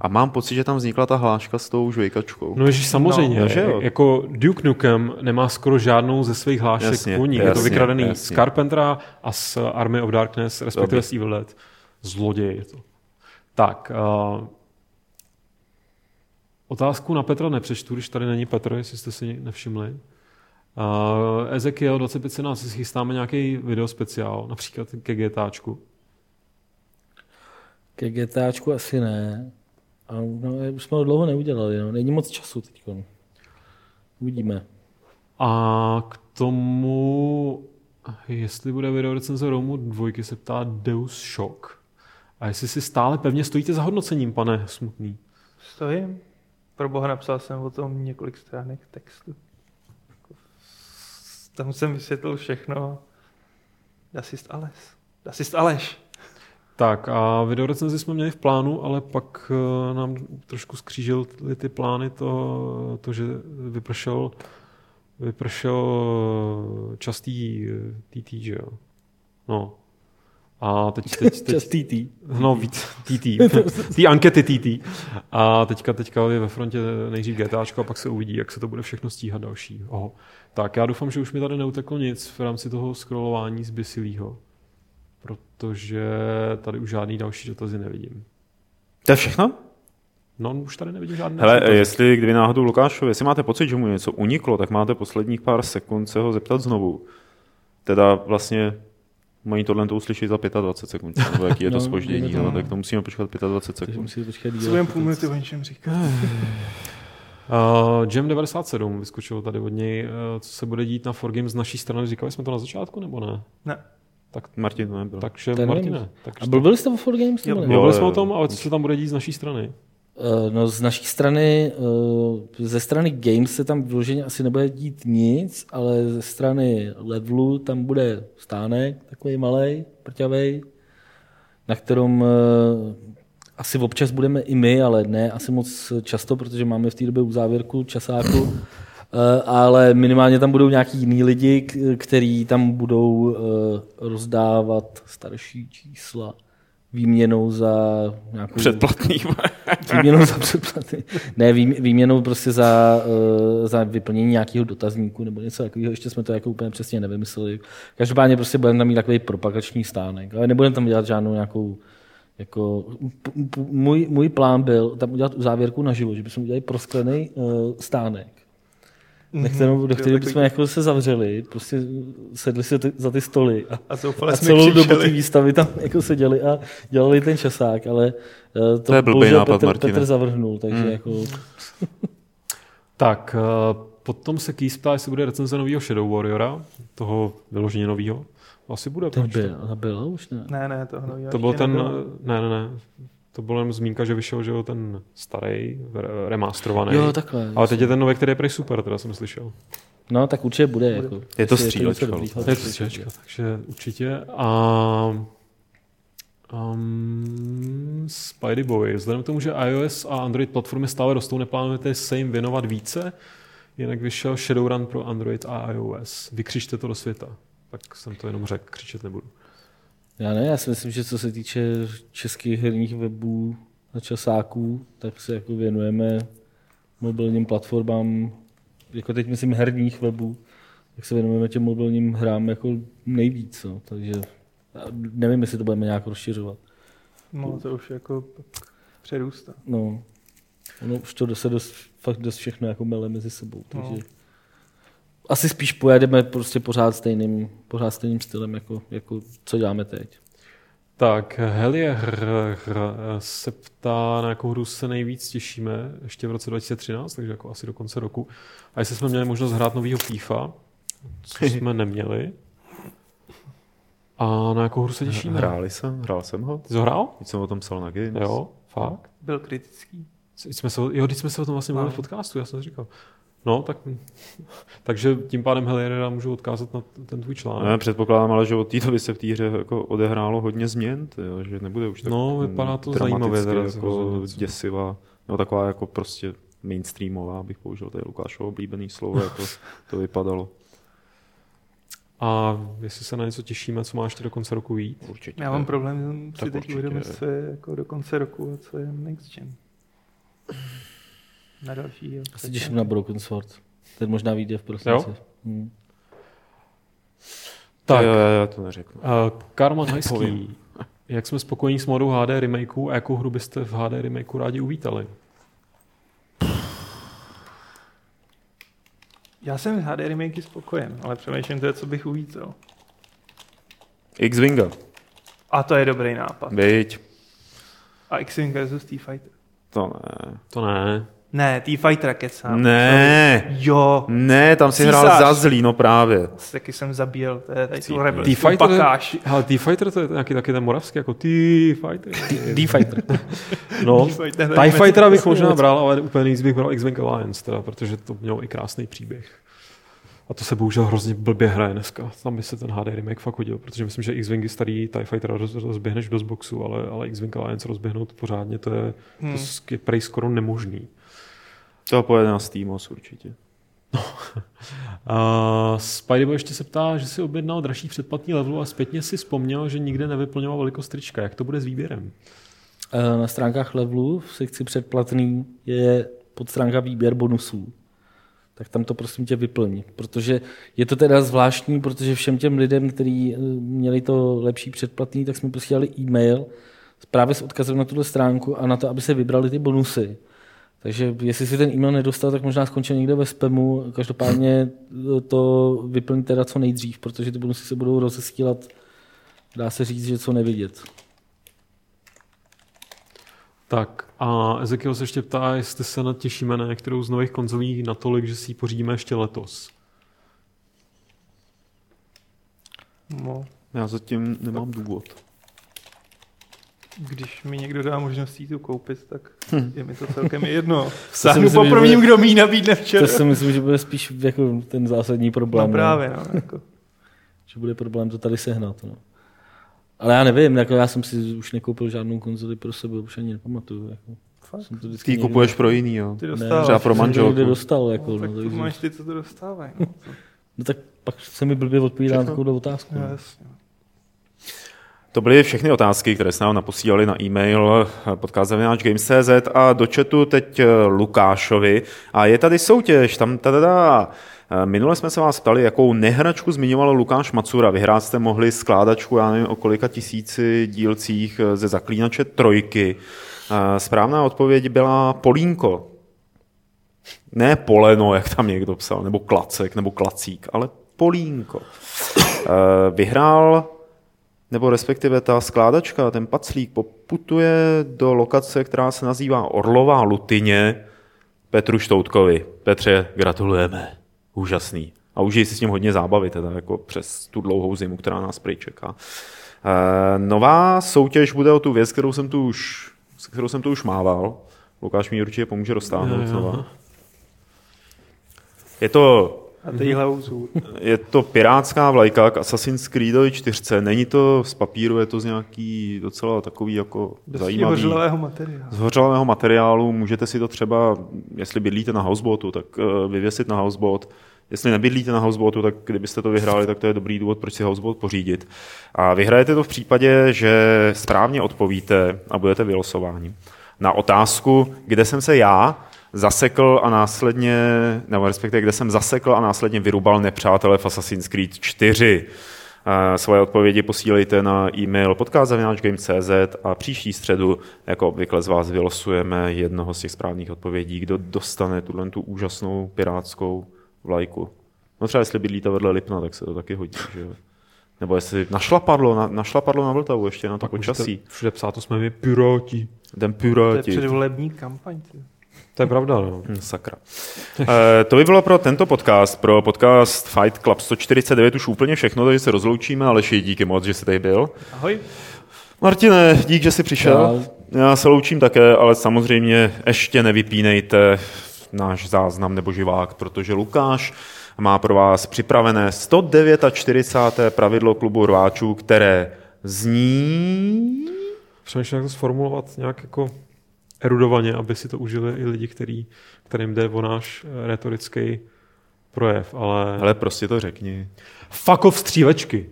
A mám pocit, že tam vznikla ta hláška s tou žvejkačkou. No ježiš, samozřejmě. No, že jo. Jako Duke Nukem nemá skoro žádnou ze svých hlášek Jasně, po ní. Je to jasně, vykradený z jasně. Carpentera a z Army of Darkness, respektive Dobrý. z Evil Dead. Zloděj je to. Tak. Uh, otázku na Petra nepřečtu, když tady není Petr, jestli jste si nevšimli. Uh, Ezekiel 2517, si chystáme nějaký video speciál, například ke GTAčku. Ke GTAčku asi ne. A no, už jsme ho dlouho neudělali, no. není moc času teď. Uvidíme. A k tomu, jestli bude video recenze Romu dvojky, se ptá Deus Shock. A jestli si stále pevně stojíte za hodnocením, pane Smutný. Stojím. Pro boha napsal jsem o tom několik stránek textu. Tam jsem vysvětlil všechno. Dasist Ales. Dasist Aleš. Tak a videorecenzi jsme měli v plánu, ale pak eh, nám trošku skřížily ty plány to, to že vypršel, vypršel častý TT, že jo. No. A teď, teď, teď Častý tý. No víc, TT. Ty ankety TT. A teďka, teďka je ve frontě nejdřív GTAčko a pak se uvidí, jak se to bude všechno stíhat další. Oho. Tak já doufám, že už mi tady neuteklo nic v rámci toho scrollování z Bisilího. Protože tady už žádný další dotazy nevidím. To je všechno? No, už tady nevidím žádné. Hele, dotazy. jestli kdyby náhodou Lukášovi, jestli máte pocit, že mu něco uniklo, tak máte posledních pár sekund se ho zeptat znovu. Teda vlastně mají tohle to uslyšet za 25 sekund, nebo jaký je to No, spoždění, to- no, tak to musíme počkat 25 Takže sekund. musíte počkat Co díl. budeme půl minuty o něčem říkat? Uh, Jam 97 vyskočil tady od něj, uh, co se bude dít na 4Games z naší strany. Říkali jsme to na začátku, nebo ne? Ne. Martin to nebyl. Takže nevím. Martine. Tak, A mluvili jste o 4Games? Jo, nebo ne? jo. mluvili jsme o tom, ale co se tam bude dít z naší strany? Eh, No z naší strany, eh, ze strany Games se tam vyloženě asi nebude dít nic, ale ze strany levelu tam bude stánek, takový malý, prťavej, na kterém eh, asi občas budeme i my, ale ne asi moc často, protože máme v té době uzávěrku časáku, ale minimálně tam budou nějaký jiný lidi, k- který tam budou rozdávat starší čísla výměnou za nějakou... Předplatný. Výměnou za předplaty. Ne, vý- výměnou prostě za, uh, za vyplnění nějakého dotazníku nebo něco takového. Ještě jsme to jako úplně přesně nevymysleli. Každopádně prostě budeme tam mít takový propagační stánek. Ale nebudeme tam dělat žádnou nějakou jako, p- p- můj, můj plán byl tam udělat závěrku naživo, že bychom udělali prosklený uh, stánek, na kterou, do kterého bychom jako se zavřeli, prostě sedli se ty, za ty stoly a A a jsme celou dobu ty výstavy tam jako seděli a dělali ten časák, ale eh, to, To je blbý nápad, Petr, Martine. Petr zavrhnul, takže Hmm. jako Tak, eh, potom se Keys ptá, jestli bude recenze nového Shadow Warriora, toho vyloženě nového. Asi bude. ne? byl, a byl už ne. Ne, ne, to nový To byl ten, nebylo. ne, ne, ne. To byl jenom zmínka, že vyšel, že jo, ten starý, re- remasterovaný. Jo, takhle. Ale teď je ten nový, který je prej super, teda jsem slyšel. No, tak určitě bude. Jako, Je to střílečka, Je tak to určitě střílečka, takže určitě. A um, Spidey Boy, vzhledem k tomu, že iOS a Android platformy stále rostou, neplánujete se jim věnovat více? Jinak vyšel Shadowrun pro Android a iOS. Vykřičte to do světa. Tak jsem to jenom řekl, křičet nebudu. Já ne, já si myslím, že co se týče českých herních webů a časáků, tak se jako věnujeme mobilním platformám, jako teď myslím herních webů, tak se věnujeme těm mobilním hrám jako nejvíc. No. Takže nevím, jestli to budeme nějak rozšiřovat. No, to už jako přerůstá. No, ono už to se dost, fakt dost všechno jako mele mezi sebou, takže No. Asi spíš pojedeme prostě pořád stejným, pořád stejným stylem, jako, jako co děláme teď. Tak, Helie hr, hr, se ptá, na jakou hru se nejvíc těšíme ještě v roce 2013, takže jako asi do konce roku. A jestli jsme měli možnost hrát novýho FIFA, co jsme neměli. A na jakou hru se těšíme? Hráli jsem, hrál jsem ho. Ty jsi ho hrál? Teď jsem o tom psal na Games. Jo, fakt? Byl kritický. Jsme se, o- jo, teď jsme se o tom vlastně mluvili v podcastu, já jsem si říkal. No, tak, takže tím pádem Heliera můžu odkázat na ten tvůj článek. No, já předpokládám, ale že od té doby se v té hře jako odehrálo hodně změn, tyjo, že nebude už tak No, vypadá to dramaticky zajímavě teda, jako děsivá, no taková jako prostě mainstreamová, bych použil tady Lukášovo oblíbený slovo, jako to vypadalo. A jestli se na něco těšíme, co máš ještě do konce roku vít? Určitě. Já mám problém si Tak teď uvědomit, co je jako do konce roku a co je next gen. Na další. Já se těším na Broken Sword. Ten možná vyjde v prosinci. Hmm. Tak, Jo, jo, já to neřeknu. Uh, Karman Hajský, Povím. jak jsme spokojení s modou HD remakeu a jakou hru byste v HD remakeu rádi uvítali? Já jsem s HD remakey spokojen, ale přemýšlím to, je, co bych uvítal. X-Winga, A to je dobrý nápad. byť. A X-Wing versus T-Fighter. To ne. To ne. Ne, T-Fighter kecám. Ne, Jo, ne, tam si Císař. hrál za zlý, no právě. taky jsem zabíjel, to je tady tu Cítil. rebel. T-Fighter, Pakáš. ale T-Fighter to je nějaký taky ten moravský, jako T-Fighter. D-Fighter. No, T-Fighter, TIE Fightera bych možná bral, ale úplně nejvíc bych bral X-Wing Alliance, teda, protože to mělo i krásný příběh. A to se bohužel hrozně blbě hraje dneska. Tam by se ten HD remake fakt hodil, protože myslím, že X-Wingy starý TIE Fighter roz, rozběhneš do boxu, ale, ale X-Wing Alliance rozběhnout pořádně, to je, Hmm. to je prej skoro nemožný. To pojede na Steamos určitě. Uh, Spidey ještě se ptá, že si objednal dražší předplatný levelu a zpětně si vzpomněl, že nikde nevyplňoval velikost trička. Jak to bude s výběrem? Eh, Na stránkách levelu v sekci předplatný je podstránka výběr bonusů. Tak tam to prosím tě vyplň, protože je to teda zvláštní, protože všem těm lidem, kteří eh, měli to lepší předplatný, tak jsme posílali e-mail právě s odkazem na tuto stránku a na to, aby se vybrali ty bonusy. Takže jestli si ten e-mail nedostal, tak možná skončil někde ve spamu. Každopádně eh, to vyplň teda co nejdřív, protože ty bonusy se budou rozesílat, dá se říct, že co nevidět. Tak a Ezekiel se ještě ptá, jestli se natěšíme na některou z nových konzolí natolik, že si ji pořídíme ještě letos. No, Já zatím nemám důvod. když mi někdo dá možnost jí tu koupit, tak je mi to celkem jedno. si Sáhnu po prvním, kdo mi ji nabídne včera. To si myslím, že bude spíš jako ten zásadní problém. No právě, no. Jako. Že bude problém to tady sehnat. No. Ale já nevím, jako já jsem si už nekoupil žádnou konzoli pro sebe, už ani nepamatuju. Jako. Fakt? Jsem to Ty vždycky ji někde- kupuješ pro jiný, jo. Ty Ne, dostáváš. třeba pro to manželku. někde dostal. Jako, No, no, tak to takže, máš ty, co to dostávají. No. no, tak pak se mi blbě odpovídá na takovou otázku. No, No. jasně. To byly všechny otázky, které se nám naposílali na e-mail podcast.games.cz a do chatu teď Lukášovi. A je tady soutěž, tam tada. Minule jsme se vás ptali, jakou nehračku zmiňoval Lukáš Macura. Vyhrát jste mohli skládačku, já nevím, o kolika tisíci dílcích eh, ze Zaklínače trojky. Eh, Správná odpověď byla Polínko. Ne poleno, jak tam někdo psal, nebo klacek, nebo klacík, ale Polínko. Eh, Vyhrál nebo respektive ta skládačka, ten paclík poputuje do lokace, která se nazývá Orlová Lutyně Petru Štoutkovi. Petře, gratulujeme. Úžasný. A užij si s ním hodně zábavy, teda jako přes tu dlouhou zimu, která nás prý čeká. E, nová soutěž bude o tu věc, kterou jsem tu už, s kterou jsem tu už mával. Lukáš mi určitě pomůže roztáhnout znova. Je to A zůr. je to pirátská vlajka k Assassin's Creedovi 4. Není to z papíru, je to z nějaký docela takový jako zajímavý. hořlavého materiálu. Z hořlavého materiálu můžete si to třeba, jestli bydlíte na houseboatu, tak eh, vyvěsit na houseboat. Jestli nebydlíte na houseboatu, tak kdybyste to vyhráli, tak to je dobrý důvod, proč si houseboat pořídit. A vyhrajete to v případě, že správně odpovíte a budete vylosováni. Na otázku, kde jsem se já zasekl a následně, nebo respektive kde jsem zasekl a následně vyrubal nepřátele v Assassin's Creed 4. Eh, Svoje odpovědi posílejte na e-mail podcast.games.cz a příští středu, jako obvykle z vás vylosujeme jednoho z těch správných odpovědí, kdo dostane tuhle tu úžasnou pirátskou vlajku. No třeba jestli bydlíte vedle Lipna, tak se to taky hodí, že jo. Nebo jestli našlapadlo na, našlapadlo na Vltavu ještě na to počasí. Můžete Všude psát, to jsme my piráti. Ten To je piráti. předvolební kampaň. Ty. To je pravda, no. Hm, Sakra. E, to by bylo pro tento podcast, pro podcast Fight Club 149 už úplně všechno, takže se rozloučíme, ale díky moc, že jsi tady byl. Ahoj. Martine, dík, že jsi přišel. Čau. Já se loučím také, ale samozřejmě ještě nevypínejte náš záznam nebo živák, protože Lukáš má pro vás připravené 149. pravidlo klubu rváčů, které zní... Přemýšlím, jak to sformulovat nějak jako erudovaně, aby si to užili i lidi, který, kterým jde o náš eh, retorický projev, ale... Ale prostě to řekni. Fuck off střílečky.